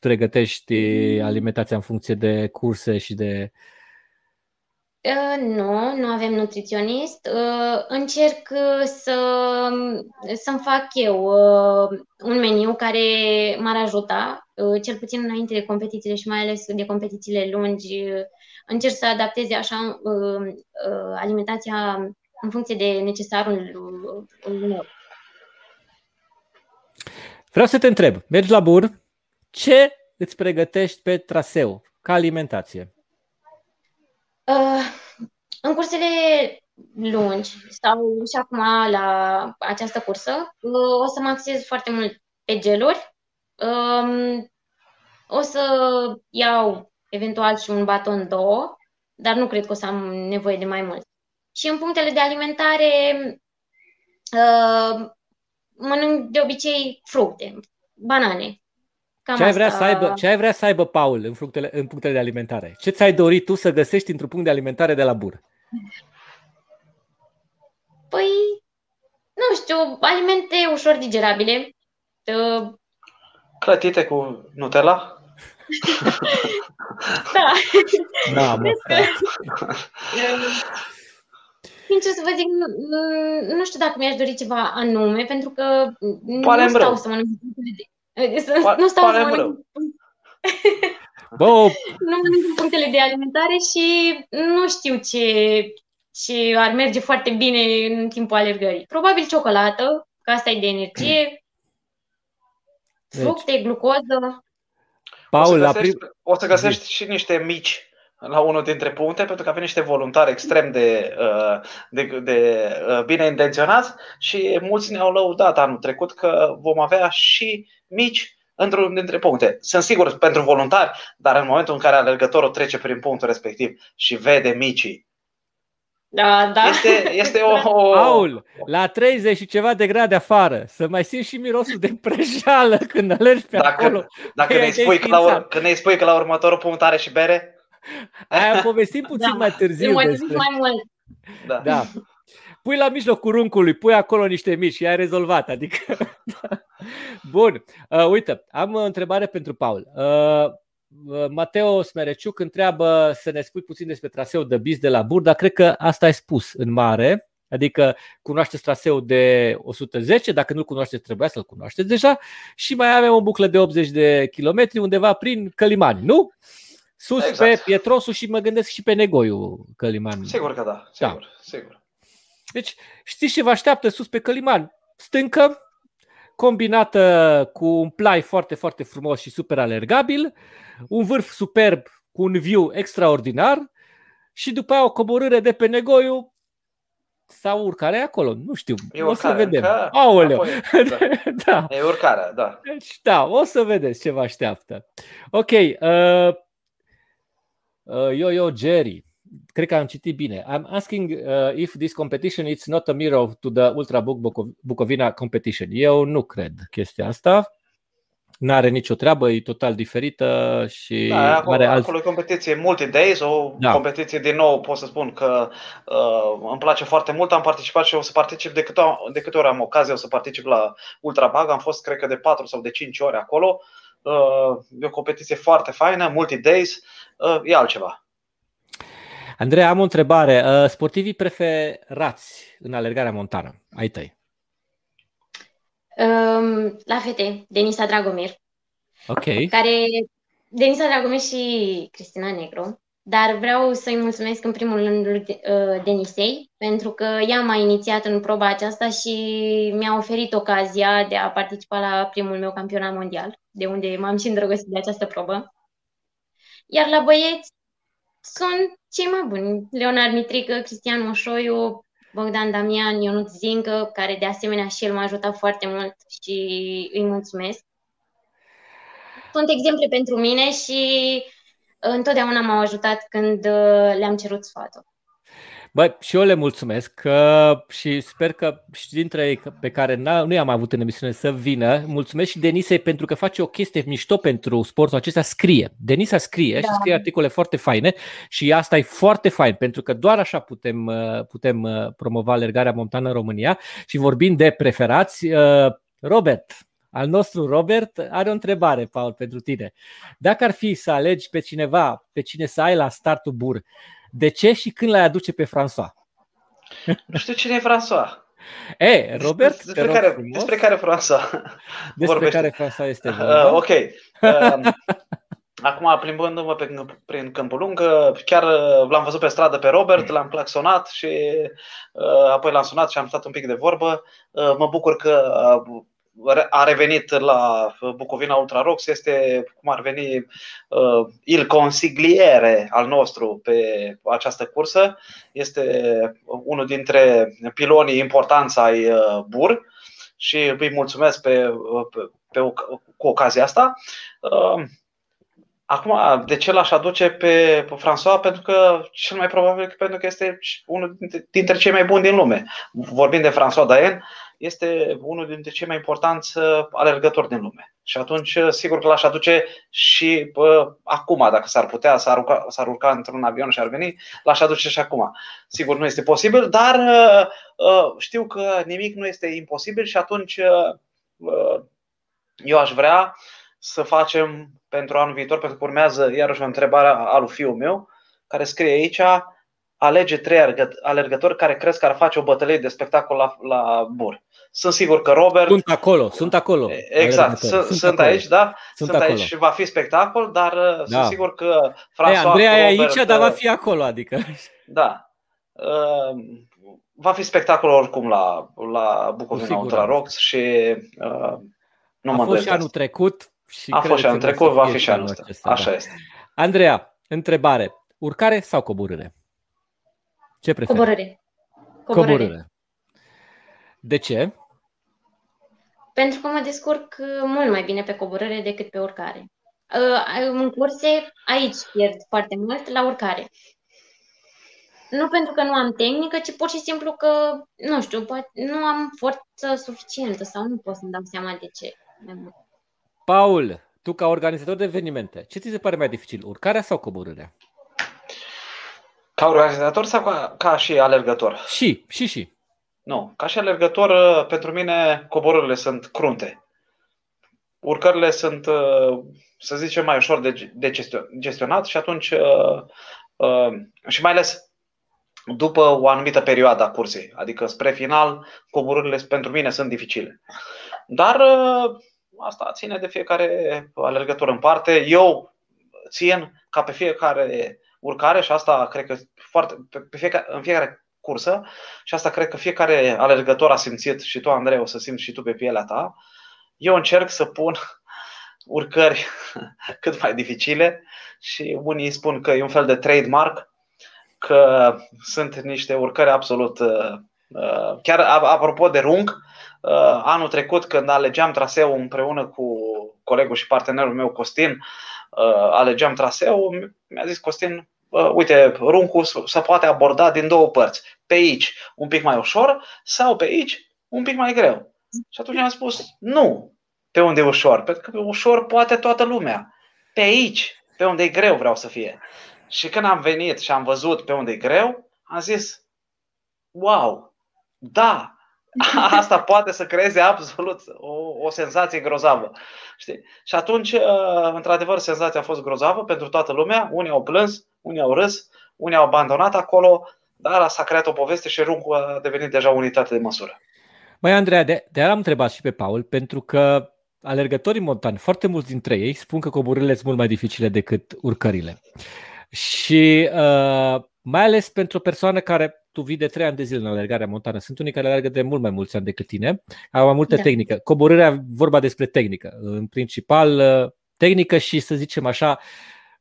pregătești mm. alimentația în funcție de curse și de Uh, nu, nu avem nutriționist. Uh, încerc uh, să, să-mi fac eu un meniu care m-ar ajuta, cel puțin înainte de competițiile și mai ales de competițiile lungi. Încerc să adapteze așa alimentația în funcție de necesarul meu. Vreau să te întreb, mergi la bur, ce îți pregătești pe traseu ca alimentație? Uh, în cursele lungi sau și acum la această cursă, uh, o să mă axez foarte mult pe geluri. Um, o să iau eventual și un baton două, dar nu cred că o să am nevoie de mai mult. Și în punctele de alimentare uh, mănânc de obicei fructe, banane, Cam ce ai, vrea să aibă, ce ai vrea să aibă Paul în, fructele, în punctele de alimentare? Ce ți-ai dorit tu să găsești într-un punct de alimentare de la bur? Păi, nu știu, alimente ușor digerabile. Uh... Clătite cu Nutella? da. Da, mă, Sincer *laughs* să vă zic, nu, nu știu dacă mi-aș dori ceva anume, pentru că Poate nu stau să mănânc Pa- nu stau să mănânc... Bă, nu mănânc punctele de alimentare și nu știu ce, ce ar merge foarte bine în timpul alergării. Probabil ciocolată, că asta e de energie, deci. fructe, glucoză. Paul, o să găsești, prim... o să găsești și niște mici la unul dintre puncte, pentru că avem niște voluntari extrem de, uh, de, de uh, bine intenționați și mulți ne-au lăudat anul trecut că vom avea și mici într-unul dintre puncte. Sunt sigur pentru voluntari, dar în momentul în care alergătorul trece prin punctul respectiv și vede micii, da, da. Este, este o, o... Paul, la 30 și ceva de grade afară, să mai simți și mirosul de prejală când alergi pe dacă, acolo. Dacă ne spui că la, când ne spui că la următorul punct are și bere? Aia povestim puțin da, mai târziu. Mai, despre... mai mult. Da. da. Pui la mijlocul runcului, pui acolo niște mici și ai rezolvat. Adică... *laughs* Bun. Uh, uite, am o întrebare pentru Paul. Uh, uh, Mateo Smereciuc întreabă să ne spui puțin despre traseul de bis de la Bur, dar cred că asta ai spus în mare. Adică cunoașteți traseul de 110, dacă nu-l cunoașteți, trebuia să-l cunoașteți deja. Și mai avem o buclă de 80 de kilometri undeva prin Călimani, nu? Sus exact. pe Pietrosu și mă gândesc și pe Negoiu Căliman. Sigur că da, sigur, da. sigur. Deci știți ce vă așteaptă sus pe Căliman? Stâncă, combinată cu un plai foarte, foarte frumos și super alergabil, un vârf superb cu un view extraordinar și după aia o coborâre de pe Negoiu sau urcare acolo, nu știu, e o urcare, să vedem. Ca... Aoleu! Apoi, da. *laughs* da. E urcarea, da. Deci, da, o să vedeți ce vă așteaptă. Ok, uh, Uh, yo, yo, Jerry. Cred că am citit bine. I'm asking uh, if this competition is not a mirror to the Ultra Book Bucovina competition. Eu nu cred chestia asta. N-are nicio treabă, e total diferită și da, acolo, are acolo e competiție multi-days, o da. competiție din nou pot să spun că uh, îmi place foarte mult, am participat și o să particip de câte, de câte ori am ocazia o să particip la Ultra Bag, am fost cred că de 4 sau de 5 ori acolo, uh, e o competiție foarte faină, multi-days, uh, e altceva. Andreea, am o întrebare. Sportivii preferați în alergarea montană, ai tăi? Um, la fete, Denisa Dragomir. Ok. Care, Denisa Dragomir și Cristina Negru. Dar vreau să-i mulțumesc în primul rând uh, Denisei, pentru că ea m-a inițiat în proba aceasta și mi-a oferit ocazia de a participa la primul meu campionat mondial, de unde m-am și îndrăgostit de această probă. Iar la băieți sunt cei mai buni. Leonard Mitrică, Cristian Moșoiu, Bogdan Damian, Ionut Zincă, care de asemenea și el m-a ajutat foarte mult și îi mulțumesc. Sunt exemple pentru mine și întotdeauna m-au ajutat când uh, le-am cerut sfatul. Bă, și eu le mulțumesc uh, și sper că și dintre ei pe care nu i-am avut în emisiune să vină, mulțumesc și Denisei pentru că face o chestie mișto pentru sportul acesta, scrie. Denisa scrie da. și scrie articole foarte faine și asta e foarte fain pentru că doar așa putem, uh, putem uh, promova alergarea montană în România și vorbind de preferați, uh, Robert, al nostru Robert are o întrebare, Paul, pentru tine. Dacă ar fi să alegi pe cineva, pe cine să ai la startul bur, de ce și când l-ai aduce pe François? Nu știu cine e François. E, Robert, despre, care, despre care François Despre vorbește. care François este uh, vorba. Uh, ok. Uh, acum, plimbându-mă pe, prin Câmpul Lung, chiar uh, l-am văzut pe stradă pe Robert, l-am claxonat și uh, apoi l-am sunat și am stat un pic de vorbă. Uh, mă bucur că uh, a revenit la Bucovina Ultra Rox, este cum ar veni uh, il consigliere al nostru pe această cursă. Este unul dintre pilonii importanți ai uh, BUR și îi mulțumesc pe, pe, pe, cu ocazia asta. Uh, Acum, de ce l-aș aduce pe, pe François? Pentru că, cel mai probabil, pentru că este unul dintre, dintre cei mai buni din lume. Vorbind de François Daen, este unul dintre cei mai importanți uh, alergători din lume. Și atunci, uh, sigur că l-aș aduce și bă, acum, dacă s-ar putea, s-ar urca, s-ar urca într-un avion și ar veni, l-aș aduce și acum. Sigur, nu este posibil, dar uh, știu că nimic nu este imposibil și atunci eu aș vrea să facem pentru anul viitor, pentru că urmează iarăși o întrebare a lui fiul meu, care scrie aici, alege trei alergători care crezi că ar face o bătălie de spectacol la, la Bur. Sunt sigur că Robert... Sunt acolo, sunt acolo. Exact, sunt, sunt, sunt aici, da? Sunt, sunt aici și va fi spectacol, dar uh, da. sunt sigur că François... Ei, Andreea e aici, dar va uh, fi acolo, adică... Da. Uh, va fi spectacol oricum la, la Bucovina Ultra Rocks și uh, nu A mă fost și anul trecut, și a fost și anul trecut, va fi și anul ăsta. Așa da. este. Andreea, întrebare. Urcare sau coborâre? Ce preferi? Coborâre. Coborâre. coborâre. De ce? Pentru că mă descurc mult mai bine pe coborâre decât pe urcare. Uh, în curse, aici pierd foarte mult, la urcare. Nu pentru că nu am tehnică, ci pur și simplu că, nu știu, poate nu am forță suficientă sau nu pot să-mi dau seama de ce. Mai mult. Paul, tu ca organizator de evenimente, ce ți se pare mai dificil, urcarea sau coborârea? Ca organizator sau ca, ca și alergător? Și, și, și. Nu, ca și alergător, uh, pentru mine coborârile sunt crunte. Urcările sunt, uh, să zicem, mai ușor de, de gestionat și atunci, uh, și mai ales după o anumită perioadă a cursei, adică spre final, coborârile pentru mine sunt dificile. Dar Asta ține de fiecare alergător în parte. Eu țin ca pe fiecare urcare și asta cred că foarte, pe fiecare, în fiecare cursă și asta cred că fiecare alergător a simțit și tu, Andrei, o să simți și tu pe pielea ta. Eu încerc să pun urcări *laughs* cât mai dificile și unii spun că e un fel de trademark, că sunt niște urcări absolut uh, uh, chiar apropo de rung, Uh, anul trecut, când alegeam traseul împreună cu colegul și partenerul meu, Costin, uh, alegeam traseul, mi-a zis Costin, uite, runcul se poate aborda din două părți. Pe aici un pic mai ușor sau pe aici un pic mai greu. Și atunci am spus, nu pe unde e ușor, pentru că pe ușor poate toată lumea. Pe aici, pe unde e greu vreau să fie. Și când am venit și am văzut pe unde e greu, am zis, wow, da, *laughs* asta poate să creeze absolut o, o senzație grozavă. Știi? Și atunci, uh, într-adevăr, senzația a fost grozavă pentru toată lumea. Unii au plâns, unii au râs, unii au abandonat acolo, dar s-a creat o poveste și Runcu a devenit deja unitate de măsură. Mai Andreea, de, de am întrebat și pe Paul, pentru că alergătorii montani, foarte mulți dintre ei spun că coborârile sunt mult mai dificile decât urcările. Și uh, mai ales pentru o persoană care tu vii de trei ani de zile în alergarea montană. Sunt unii care alergă de mult mai mulți ani decât tine, au mai multă da. tehnică. Coborârea, vorba despre tehnică. În principal, uh, tehnică și, să zicem așa,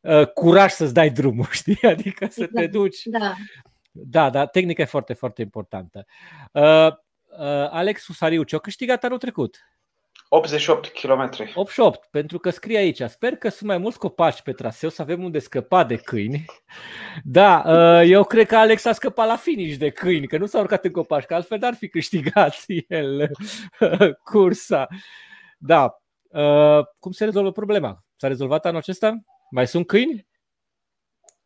uh, curaj să-ți dai drumul, *laughs* știi? Adică să te Da. duci. Da. Da, da, tehnica e foarte, foarte importantă. Uh, uh, Alex Husariu, ce-a câștigat anul trecut? 88 km. 88, pentru că scrie aici, sper că sunt mai mulți copaci pe traseu, să avem unde scăpa de câini. *laughs* Da, uh, eu cred că Alex a scăpat la finish de câini, că nu s-a urcat în copaci, că altfel n-ar fi câștigat *laughs* el cursa. Da, uh, cum se rezolvă problema? S-a rezolvat anul acesta? Mai sunt câini?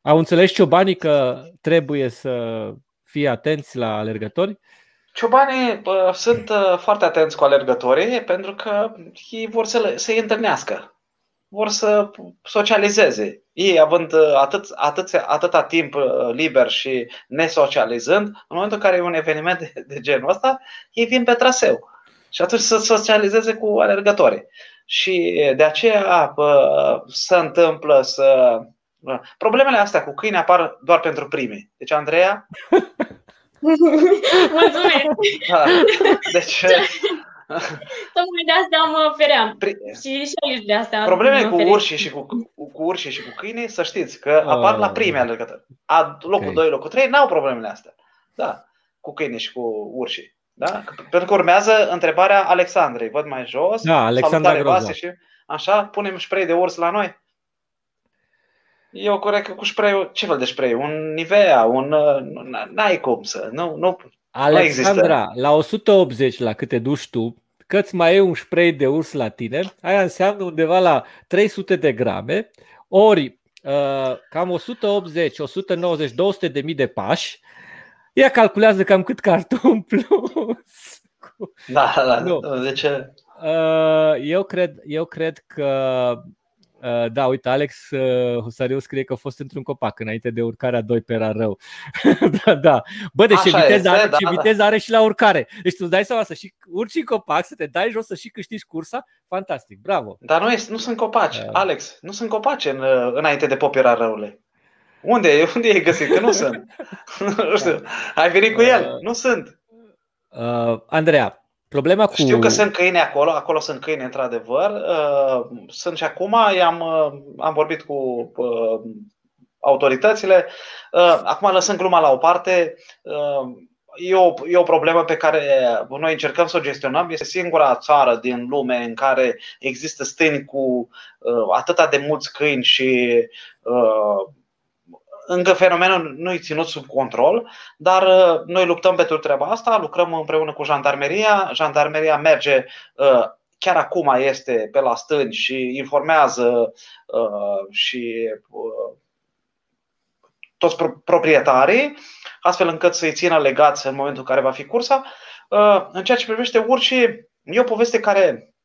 Au înțeles ciobanii că trebuie să fie atenți la alergători? Ciobanii bă, sunt uh, foarte atenți cu alergătorii pentru că ei vor să le, să-i întâlnească. Vor să socializeze. Ei, având uh, atât, atât, atâta timp uh, liber și nesocializând, în momentul în care e un eveniment de, de genul ăsta, ei vin pe traseu. Și atunci să socializeze cu alergătorii. Și de aceea bă, se întâmplă să. Problemele astea cu câini apar doar pentru primii. Deci, Andreea, *laughs* *laughs* Mulțumesc! da, deci *laughs* Tocmai de asta mă feream. pri- Și și aici de asta Problemele mă cu feream. urșii și cu, cu urșii și cu câinii, să știți că apar la Ah. primii alergători. A, locul Ok. 2, locul 3 n-au problemele astea. Da, cu câinii și cu urșii. Da? Pentru că urmează întrebarea Alexandrei. Văd mai jos. Da, Alexandra Salutare, Groza. Vase, și așa, punem spray de urs la noi. Eu cred că cu spray ce fel de spray? Un Nivea, un... uh, nu- N-ai cum să... Nu, nu, Alexandra, la 180 la câte duci tu, că îți mai e un spray de urs la tine, aia înseamnă undeva la 300 de grame, ori uh, cam 180, 190, 200 de mii de pași, ea calculează cam cât carton plus. da, da, Nu. da. Deci, Uh, eu, cred, eu cred că Uh, da, uite, Alex uh, Husariu scrie că a fost într-un copac înainte de urcarea 2 pe era rău. *laughs* da, da. Bă, deci ce Așa viteză, este, are, da, ce da. viteză are și la urcare. Deci tu îți dai seama să și urci în copac, să te dai jos, să și câștigi cursa. Fantastic, bravo. Dar nu, este, nu sunt copaci, Da. Alex. Nu sunt copaci în, uh, înainte de popera răului. Unde, unde ai găsit? Că nu sunt. *laughs* nu știu. Ai venit cu el? Uh, Nu sunt. Uh, Andreea, problema cu... Știu că sunt câini acolo, acolo sunt câini într-adevăr. Uh, Sunt și acum, i-am, uh, am vorbit cu uh, autoritățile. Uh, Acum lăsând gluma la o parte, uh, e o, e o problemă pe care noi încercăm să o gestionăm. Este singura țară din lume în care există stâni cu uh, atâta de mulți câini și uh, încă fenomenul nu e ținut sub control, dar uh, noi luptăm pentru treaba asta, lucrăm împreună cu jandarmeria. Jandarmeria merge, uh, chiar acum este pe la stâni și informează uh, și uh, toți pro- proprietarii, astfel încât să-i țină legați în momentul în care va fi cursa. Uh, În ceea ce privește urșii, e o poveste care uh,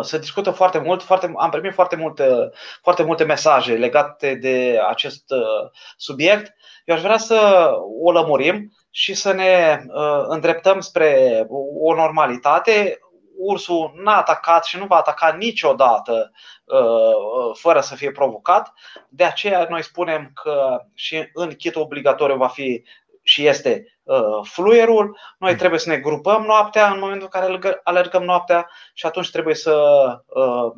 se discută foarte mult, foarte, am primit foarte multe, foarte multe mesaje legate de acest uh, subiect. Eu aș vrea să o lămurim și să ne uh, îndreptăm spre o normalitate. Ursul n-a atacat și nu va ataca niciodată uh, fără să fie provocat. De aceea noi spunem că și în kitul obligatoriu va fi și este uh, fluierul. Noi trebuie să ne grupăm noaptea în momentul în care alergă- alergăm noaptea și atunci trebuie să. uh,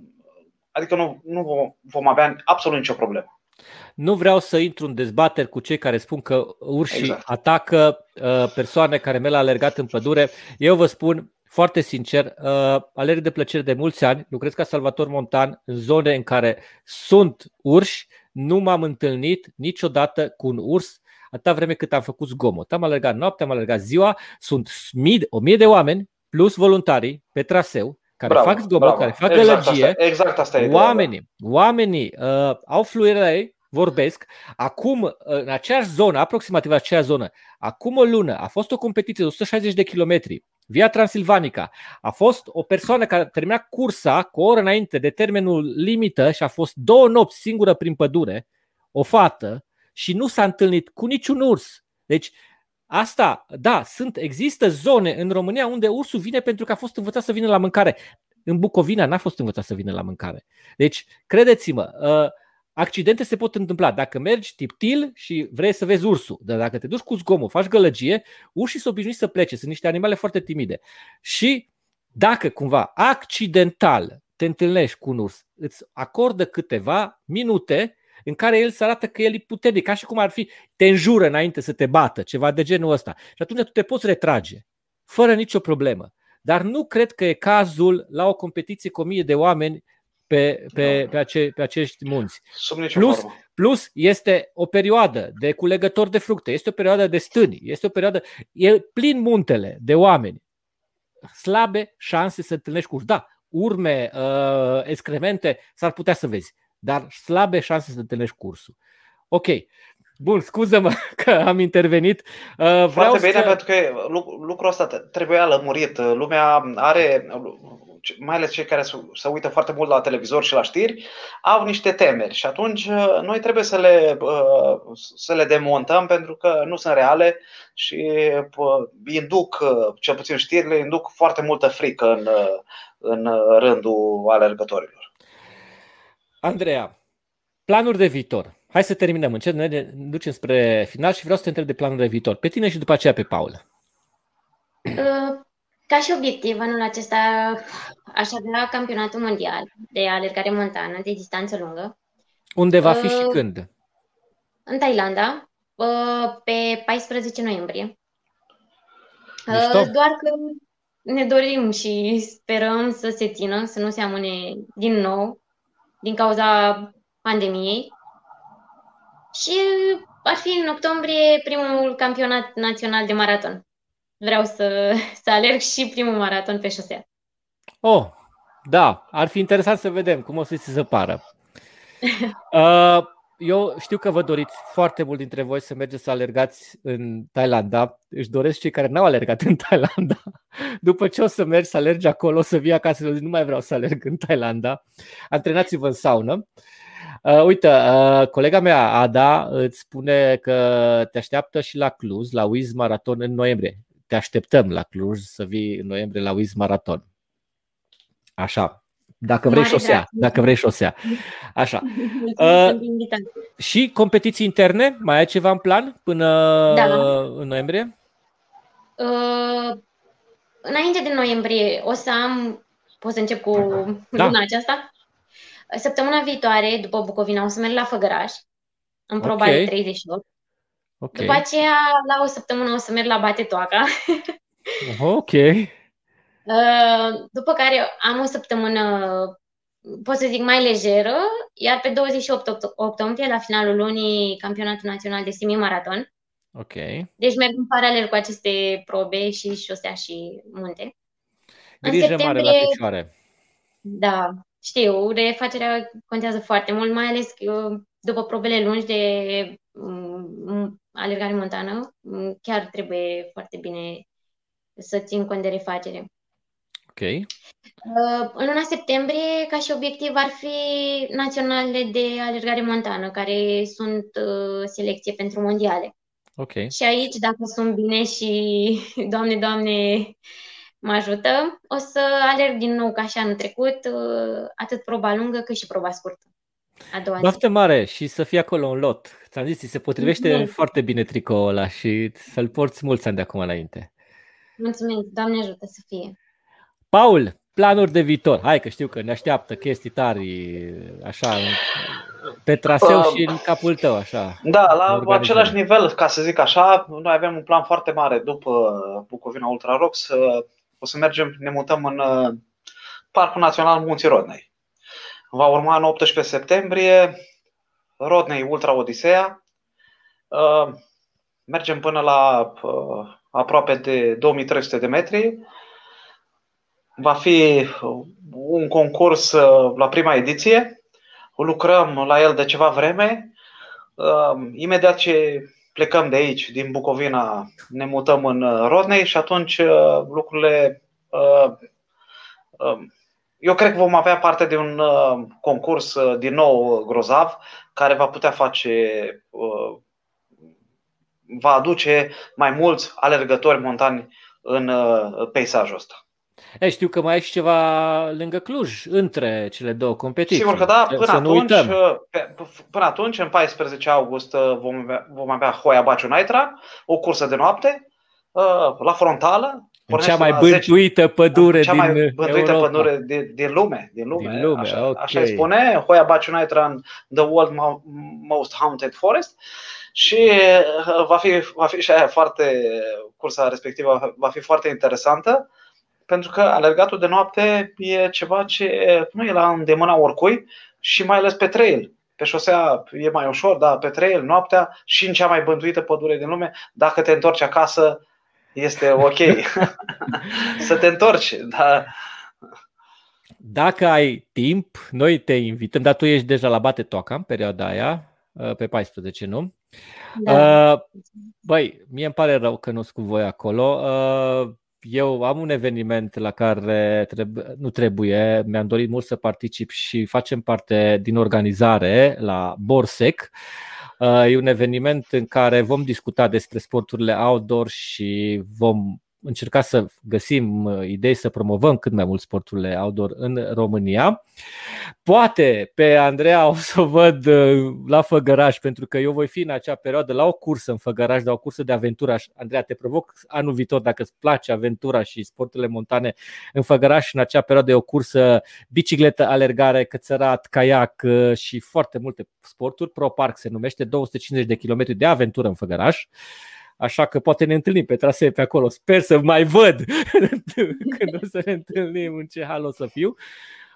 Adică nu, nu vom- vom avea absolut nicio problemă. Nu vreau să intru în dezbateri cu cei care spun că urșii Exact. atacă uh, persoane care merg la alergat în pădure. Eu vă spun foarte sincer, uh, alerg de plăcere de mulți ani, lucrez ca salvator montan în zone în care sunt urși, nu m-am întâlnit niciodată cu un urs atâta vreme cât am făcut zgomot. Am alergat noaptea, am alergat ziua, sunt mii, o mie de oameni plus voluntarii pe traseu care Bravo, fac zgomot, bravo. care fac exact gălăgie. Asta, exact asta e ideea, Oamenii, oamenii uh, au fluierele ei, vorbesc. Acum, uh, în aceeași zonă, aproximativ aceeași zonă, acum o lună a fost o competiție de 160 de kilometri via Transilvanica. A fost o persoană care a terminat cursa cu o oră înainte de termenul limită și a fost două nopți singură prin pădure, o fată, și nu s-a întâlnit cu niciun urs. Deci Asta, da, sunt, există zone în România unde ursul vine pentru că a fost învățat să vină la mâncare. În Bucovina n-a fost învățat să vină la mâncare. Deci, credeți-mă, uh, accidente se pot întâmpla. Dacă mergi tiptil și vrei să vezi ursul, dar dacă te duci cu zgomul, faci gălăgie, urșii sunt obișnuiți să plece. Sunt niște animale foarte timide. Și dacă cumva accidental te întâlnești cu un urs, îți acordă câteva minute în care el să arată că el e puternic, ca și cum ar fi te înjură înainte să te bată, ceva de genul ăsta. Și atunci tu te poți retrage, fără nicio problemă. Dar nu cred că e cazul la o competiție cu o mie de oameni pe, pe, pe, ace, pe acești munți. Sub nicio Plus, formă. plus, este o perioadă de culegător de fructe, este o perioadă de stâni, este o perioadă. E plin muntele de oameni. Slabe șanse să întâlnești cu. Da, urme, uh, excremente, s-ar putea să vezi dar slabe șanse să întâlnești cursul. Ok, Bun, scuză-mă *laughs* că am intervenit. Uh, vreau Foarte bine, să... pentru că lucrul ăsta trebuia lămurit. Lumea are, mai ales cei care se uită foarte mult la televizor și la știri, au niște temeri și atunci uh, noi trebuie să le, uh, să le demontăm pentru că nu sunt reale și induc, cel puțin știrile, induc foarte multă frică în, în rândul alergătorilor. Andreea, planuri de viitor. Hai să terminăm încet, ne ducem spre final și vreau să te întreb de planuri de viitor. Pe tine și după aceea pe Paul. Uh, ca și obiectiv, anul acesta aș avea campionatul mondial de alergare montană de distanță lungă. Unde va fi și uh, când? În Thailanda, uh, pe 14 noiembrie. Mișto. Doar că ne dorim și sperăm să se țină, să nu se amâne din nou din cauza pandemiei. Și ar fi în octombrie primul campionat național de maraton. Vreau să, să alerg și primul maraton pe șosea. Oh, da, ar fi interesant să vedem cum o să ți se pară. Uh, *laughs* eu știu că vă doriți foarte mult dintre voi să mergeți să alergați în Thailanda. Își doresc cei care n-au alergat în Thailanda. *laughs* După ce o să mergi să alergi acolo, o să vii acasă și nu mai vreau să alerg în Thailanda. Antrenați-vă în saună. Uh, uite, uh, colega mea, Ada, îți spune că te așteaptă și la Cluj, la Wiz Marathon în noiembrie. Te așteptăm la Cluj să vii în noiembrie la Wiz Marathon. Așa, dacă vrei Mare șosea, drag. dacă vrei șosea. Așa. *laughs* Uh, și competiții interne? Mai ai ceva în plan până da. în noiembrie? Uh, înainte de noiembrie o să am, pot să încep cu da. luna aceasta? Săptămâna viitoare, după Bucovina, o să merg la Făgăraș, în proba okay. de 38. Okay. După aceea, la o săptămână, o să merg la Batetoaca. *laughs* ok. Uh, după care am o săptămână, pot să zic, mai lejeră, iar pe 28 octombrie, la finalul lunii, campionatul național de semi-maraton. Ok. Deci merg în paralel cu aceste probe și șosea și munte. Grijă în septembrie, mare la picioare. Da, știu, refacerea contează foarte mult, mai ales că după probele lungi de um, alergare montană, chiar trebuie foarte bine să țin cont de refacere. Ok. Uh, în luna septembrie, ca și obiectiv, ar fi naționale de alergare montană, care sunt uh, selecție pentru mondiale. Ok. Și aici, dacă sunt bine și, *laughs* Doamne, Doamne, mă ajută, o să alerg din nou ca și anul trecut, uh, atât proba lungă cât și proba scurtă. A doua Baftă mare și să fie acolo un lot. Ți-am zis, se potrivește Mulțumesc. foarte bine tricoul ăla și să-l porți mulți ani de acum înainte. Mulțumesc, Doamne ajută să fie. Paul, planuri de viitor. Hai că știu că ne așteaptă chestii tari, așa, pe traseu uh, și în capul tău, așa. Da, la același nivel, ca să zic așa, noi avem un plan foarte mare după Bucovina Ultra Rocks. O să mergem, ne mutăm în uh, Parcul Național Munții Rodnei. Va urma în 18 septembrie Rodney Ultra Odisea. Uh, mergem până la uh, aproape de 2300 de metri Va fi un concurs uh, la prima ediție. Lucrăm la el de ceva vreme. Uh, imediat ce plecăm de aici, din Bucovina, ne mutăm în uh, Rodney și atunci lucrurile eu cred că vom avea parte de un uh, concurs uh, din nou grozav care va putea face, uh, va aduce mai mulți alergători montani în uh, peisajul ăsta. E, știu că mai ai și ceva lângă Cluj, între cele două competiții. Sigur că da, până, atunci, uh, pe, până atunci, în 14 august, uh, vom avea, vom avea Hoia Baciu Naitra, o cursă de noapte, uh, la frontală, în cea mai bântuită pădure cea din mai bântuită Europa. pădure din, din lume. Din lume, din lume așa, okay. așa îi spune. Hoia Baciu Naitra The World Most Haunted Forest. Și va fi, va fi și aia foarte, cursa respectivă va fi foarte interesantă pentru că alergatul de noapte e ceva ce nu e la îndemâna oricui și mai ales pe trail. Pe șosea e mai ușor, dar pe trail, noaptea și în cea mai bântuită pădure din lume, dacă te întorci acasă, este ok *laughs* să te întorci. Da. Dacă ai timp, noi te invităm, dar tu ești deja la Bate Toaca în perioada aia, pe 14, nu? Da. Uh, băi, mie îmi pare rău că nu sunt cu voi acolo. Uh, eu am un eveniment la care trebuie, nu trebuie, mi-am dorit mult să particip și facem parte din organizare la Borsec. Uh, e un eveniment în care vom discuta despre sporturile outdoor și vom încerca să găsim uh, idei să promovăm cât mai mult sporturile outdoor în România. Poate pe Andreea o să o văd uh, la Făgăraș, pentru că eu voi fi în acea perioadă la o cursă în Făgăraș, la o cursă de aventură. Andreea, te provoc anul viitor, dacă îți place aventura și sporturile montane în Făgăraș, în acea perioadă e o cursă bicicletă, alergare, cățărat, caiac uh, și foarte multe sporturi. Pro Park se numește, 250 de kilometri de aventură în Făgăraș. Așa că poate ne întâlnim pe trasee pe acolo. Sper să mai văd *laughs* când o să ne întâlnim în ce hal o să fiu.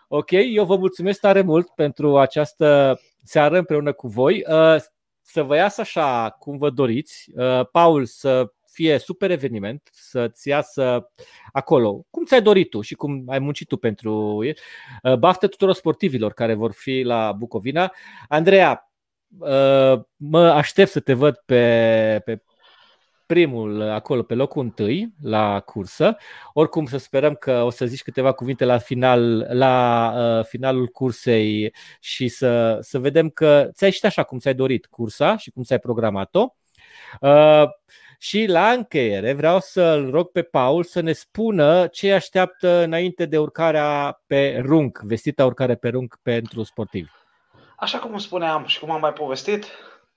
Ok, eu vă mulțumesc tare mult pentru această seară împreună cu voi. Uh, să vă iasă așa cum vă doriți. Uh, Paul, să fie super eveniment, să-ți iasă acolo, cum ți-ai dorit tu și cum ai muncit tu pentru el. Uh, baftă tuturor sportivilor care vor fi la Bucovina. Andreea, mă aștept să te văd pe, pe primul acolo pe locul întâi la cursă. Oricum să sperăm că o să zici câteva cuvinte la final, la uh, finalul cursei și să, să vedem că ți-ai ieșit așa cum ți-ai dorit cursa și cum ți-ai programat-o. Uh, și la încheiere vreau să-l rog pe Paul să ne spună ce așteaptă înainte de urcarea pe rung, vestita urcare pe rung pentru sportivi. Așa cum spuneam și cum am mai povestit,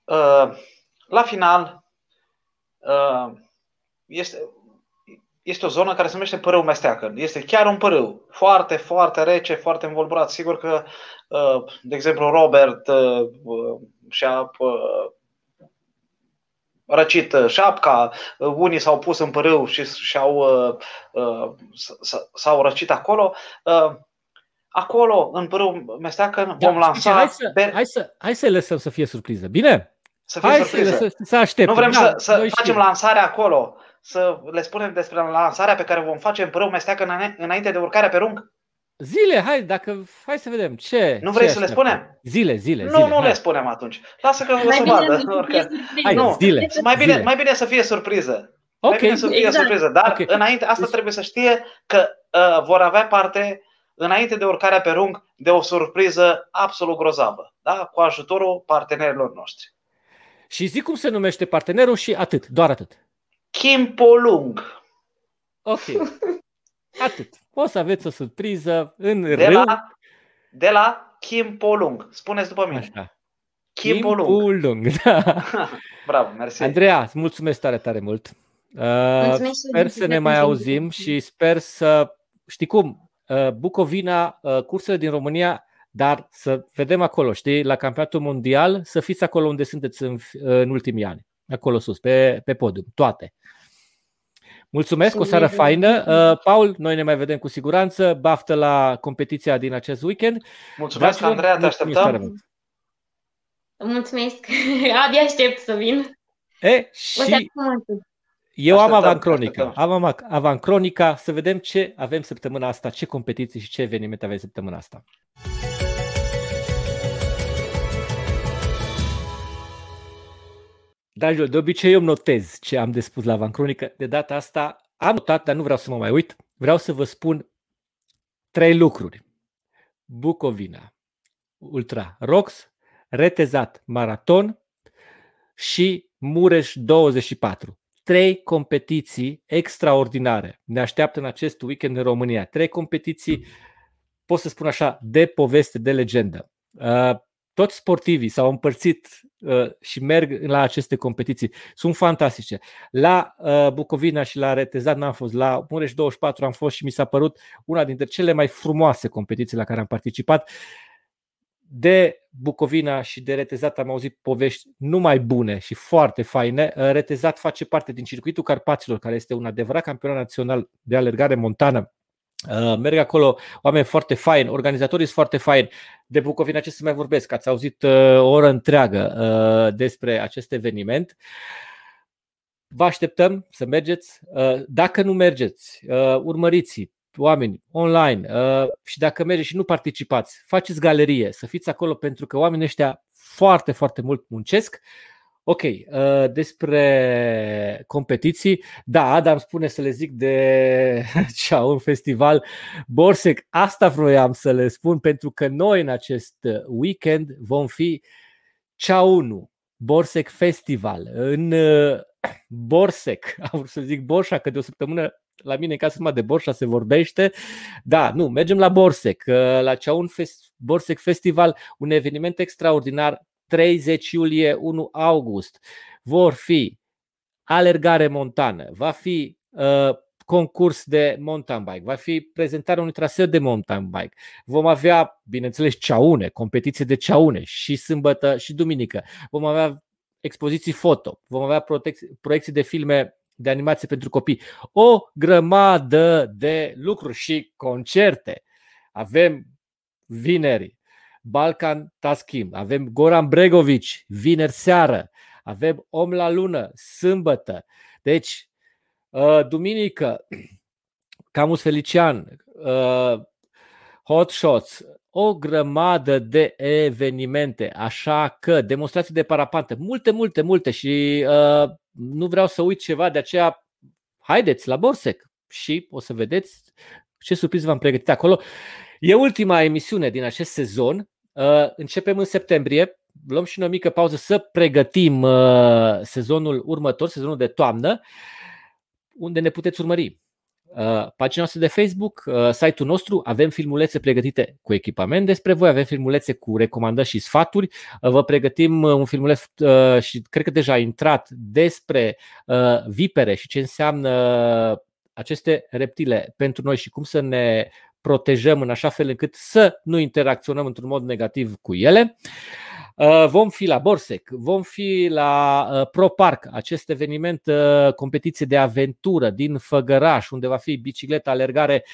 uh, la final Uh, este, este o zonă care se numește părâu mesteacă. Este chiar un părâu. Foarte, foarte rece, foarte învolburat. Sigur că, uh, de exemplu, Robert uh, și-a răcit șapca, unii s-au pus în părâu și și-au, s-au răcit acolo. Acolo, în părâu mesteacă, vom da, lansa... Hai să, hai, să, hai să lăsăm să fie surpriză. Bine? Să fie Hai surpriză. Să, să, să așteptăm. Nu vrem da, să, să facem știm. lansarea acolo, să le spunem despre lansarea pe care vom face în Părâu Mesteacă înainte de urcarea pe rung? Zile, hai, dacă, hai să vedem. Ce? Nu vrei ce să le spunem? Zile, zile, Nu, zile, nu hai. le spunem atunci. Lasă că o să vadă. Hai, nu, zile. Mai bine, zile. mai bine să fie surpriză. Ok. Mai bine să fie exact. surpriză. Dar okay. înainte, asta deci- trebuie să știe că uh, vor avea parte înainte de urcarea pe rung de o surpriză absolut grozavă, da? cu ajutorul partenerilor noștri. Și zic cum se numește partenerul și atât, doar atât. Kim Polung. Ok. *laughs* Atât. O să aveți o surpriză în de râu. La, de la Kim Polung. Spuneți după mine. Așa. Kim, Kim Polung. Polung. *laughs* Da. Bravo, mersi. Andreea, îți mulțumesc tare, tare mult. Uh, sper să ne mai auzim și sper să, știi cum, uh, Bucovina, uh, cursele din România dar să vedem acolo, știi, la campionatul mondial, să fiți acolo unde sunteți în, în ultimii ani, acolo sus, pe, pe podium, toate. Mulțumesc, o seară faină. Uh, Paul, noi ne mai vedem cu siguranță. Baftă la competiția din acest weekend. Mulțumesc, Dragilor, Andreea, te așteptăm. Mulțumesc, *laughs* abia aștept să vin. E, și eu am avancronica. Am avancronica să vedem ce avem săptămâna asta, ce competiții și ce evenimente avem săptămâna asta. Dragilor, de obicei eu notez ce am de spus la Avancronică. De data asta am notat, dar nu vreau să mă mai uit. Vreau să vă spun trei lucruri. Bucovina, Ultra Rox, Retezat Maraton și Mureș 24. Trei competiții extraordinare ne așteaptă în acest weekend în România. Trei competiții, pot să spun așa, de poveste, de legendă. Uh, toți sportivii s-au împărțit uh, și merg la aceste competiții. Sunt fantastice. La uh, Bucovina și la Retezat n-am fost, la Mureș 24 am fost și mi s-a părut una dintre cele mai frumoase competiții la care am participat. De Bucovina și de Retezat am auzit povești numai bune și foarte faine. Uh, Retezat face parte din circuitul Carpaților, care este un adevărat campionat național de alergare montană Uh, merg acolo oameni foarte faini, organizatorii sunt foarte faini. De Bucovina ce să mai vorbesc? Ați auzit uh, o oră întreagă uh, despre acest eveniment. Vă așteptăm să mergeți. Dacă nu mergeți, urmăriți oameni online și dacă mergeți și nu participați, faceți galerie, să fiți acolo pentru că oamenii ăștia foarte, foarte mult muncesc Ok, uh, despre competiții, da, Adam spune să le zic de *laughs* cea, un festival Borsec. Asta vroiam să le spun pentru că noi în acest weekend vom fi cea 1 Borsec Festival în uh, *clears throat* Borsec. Am vrut să zic Borșa, că de o săptămână la mine în casă numai de Borșa se vorbește. Da, nu, mergem la Borsec, uh, la cea un Fest- Borsec Festival, un eveniment extraordinar 30 iulie, 1 august vor fi alergare montană, va fi uh, concurs de mountain bike, va fi prezentarea unui traseu de mountain bike. Vom avea, bineînțeles, ceaune, competiție de ceaune și sâmbătă și duminică. Vom avea expoziții foto, vom avea proiecții de filme de animație pentru copii, o grămadă de lucruri și concerte. Avem vineri Balkan Taskim, avem Goran Bregovic, vineri seară, avem Om la lună, sâmbătă. Deci, uh, duminică, *clears throat* Camus Felician, uh, Hot Shots, o grămadă de evenimente, așa că demonstrații de parapantă, multe, multe, multe și uh, nu vreau să uit ceva, de aceea haideți la Borsec și o să vedeți ce surpriză v-am pregătit acolo. E ultima emisiune din acest sezon. Uh, începem în septembrie. Luăm și o mică pauză să pregătim uh, sezonul următor, sezonul de toamnă, unde ne puteți urmări. Uh, pagina noastră de Facebook, site-ul nostru, avem filmulețe pregătite cu echipament despre voi, avem filmulețe cu recomandări și sfaturi. Vă pregătim un filmuleț și cred că deja a intrat despre vipere și ce înseamnă aceste reptile pentru noi și cum să ne protejăm în așa fel încât să nu interacționăm într-un mod negativ cu ele. Uh, vom fi la Borsec, vom fi la uh, ProPark, acest eveniment, uh, competiție de aventură din Făgăraș, unde va fi bicicletă, alergare,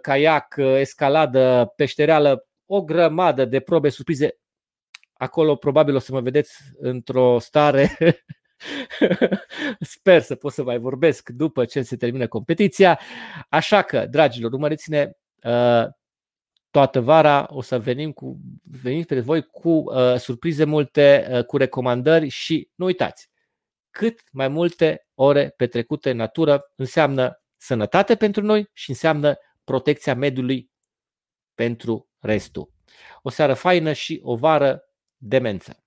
caiac, escaladă, peștereală, o grămadă de probe surprize. Acolo probabil o să mă vedeți într-o stare *laughs* Sper să pot să mai vorbesc după ce se termină competiția. Așa că, dragilor, urmăriți-ne uh, toată vara. O să venim, cu, venim pe voi cu uh, surprize multe, uh, cu recomandări și nu uitați, cât mai multe ore petrecute în natură înseamnă sănătate pentru noi și înseamnă protecția mediului pentru restul. O seară faină și o vară demență.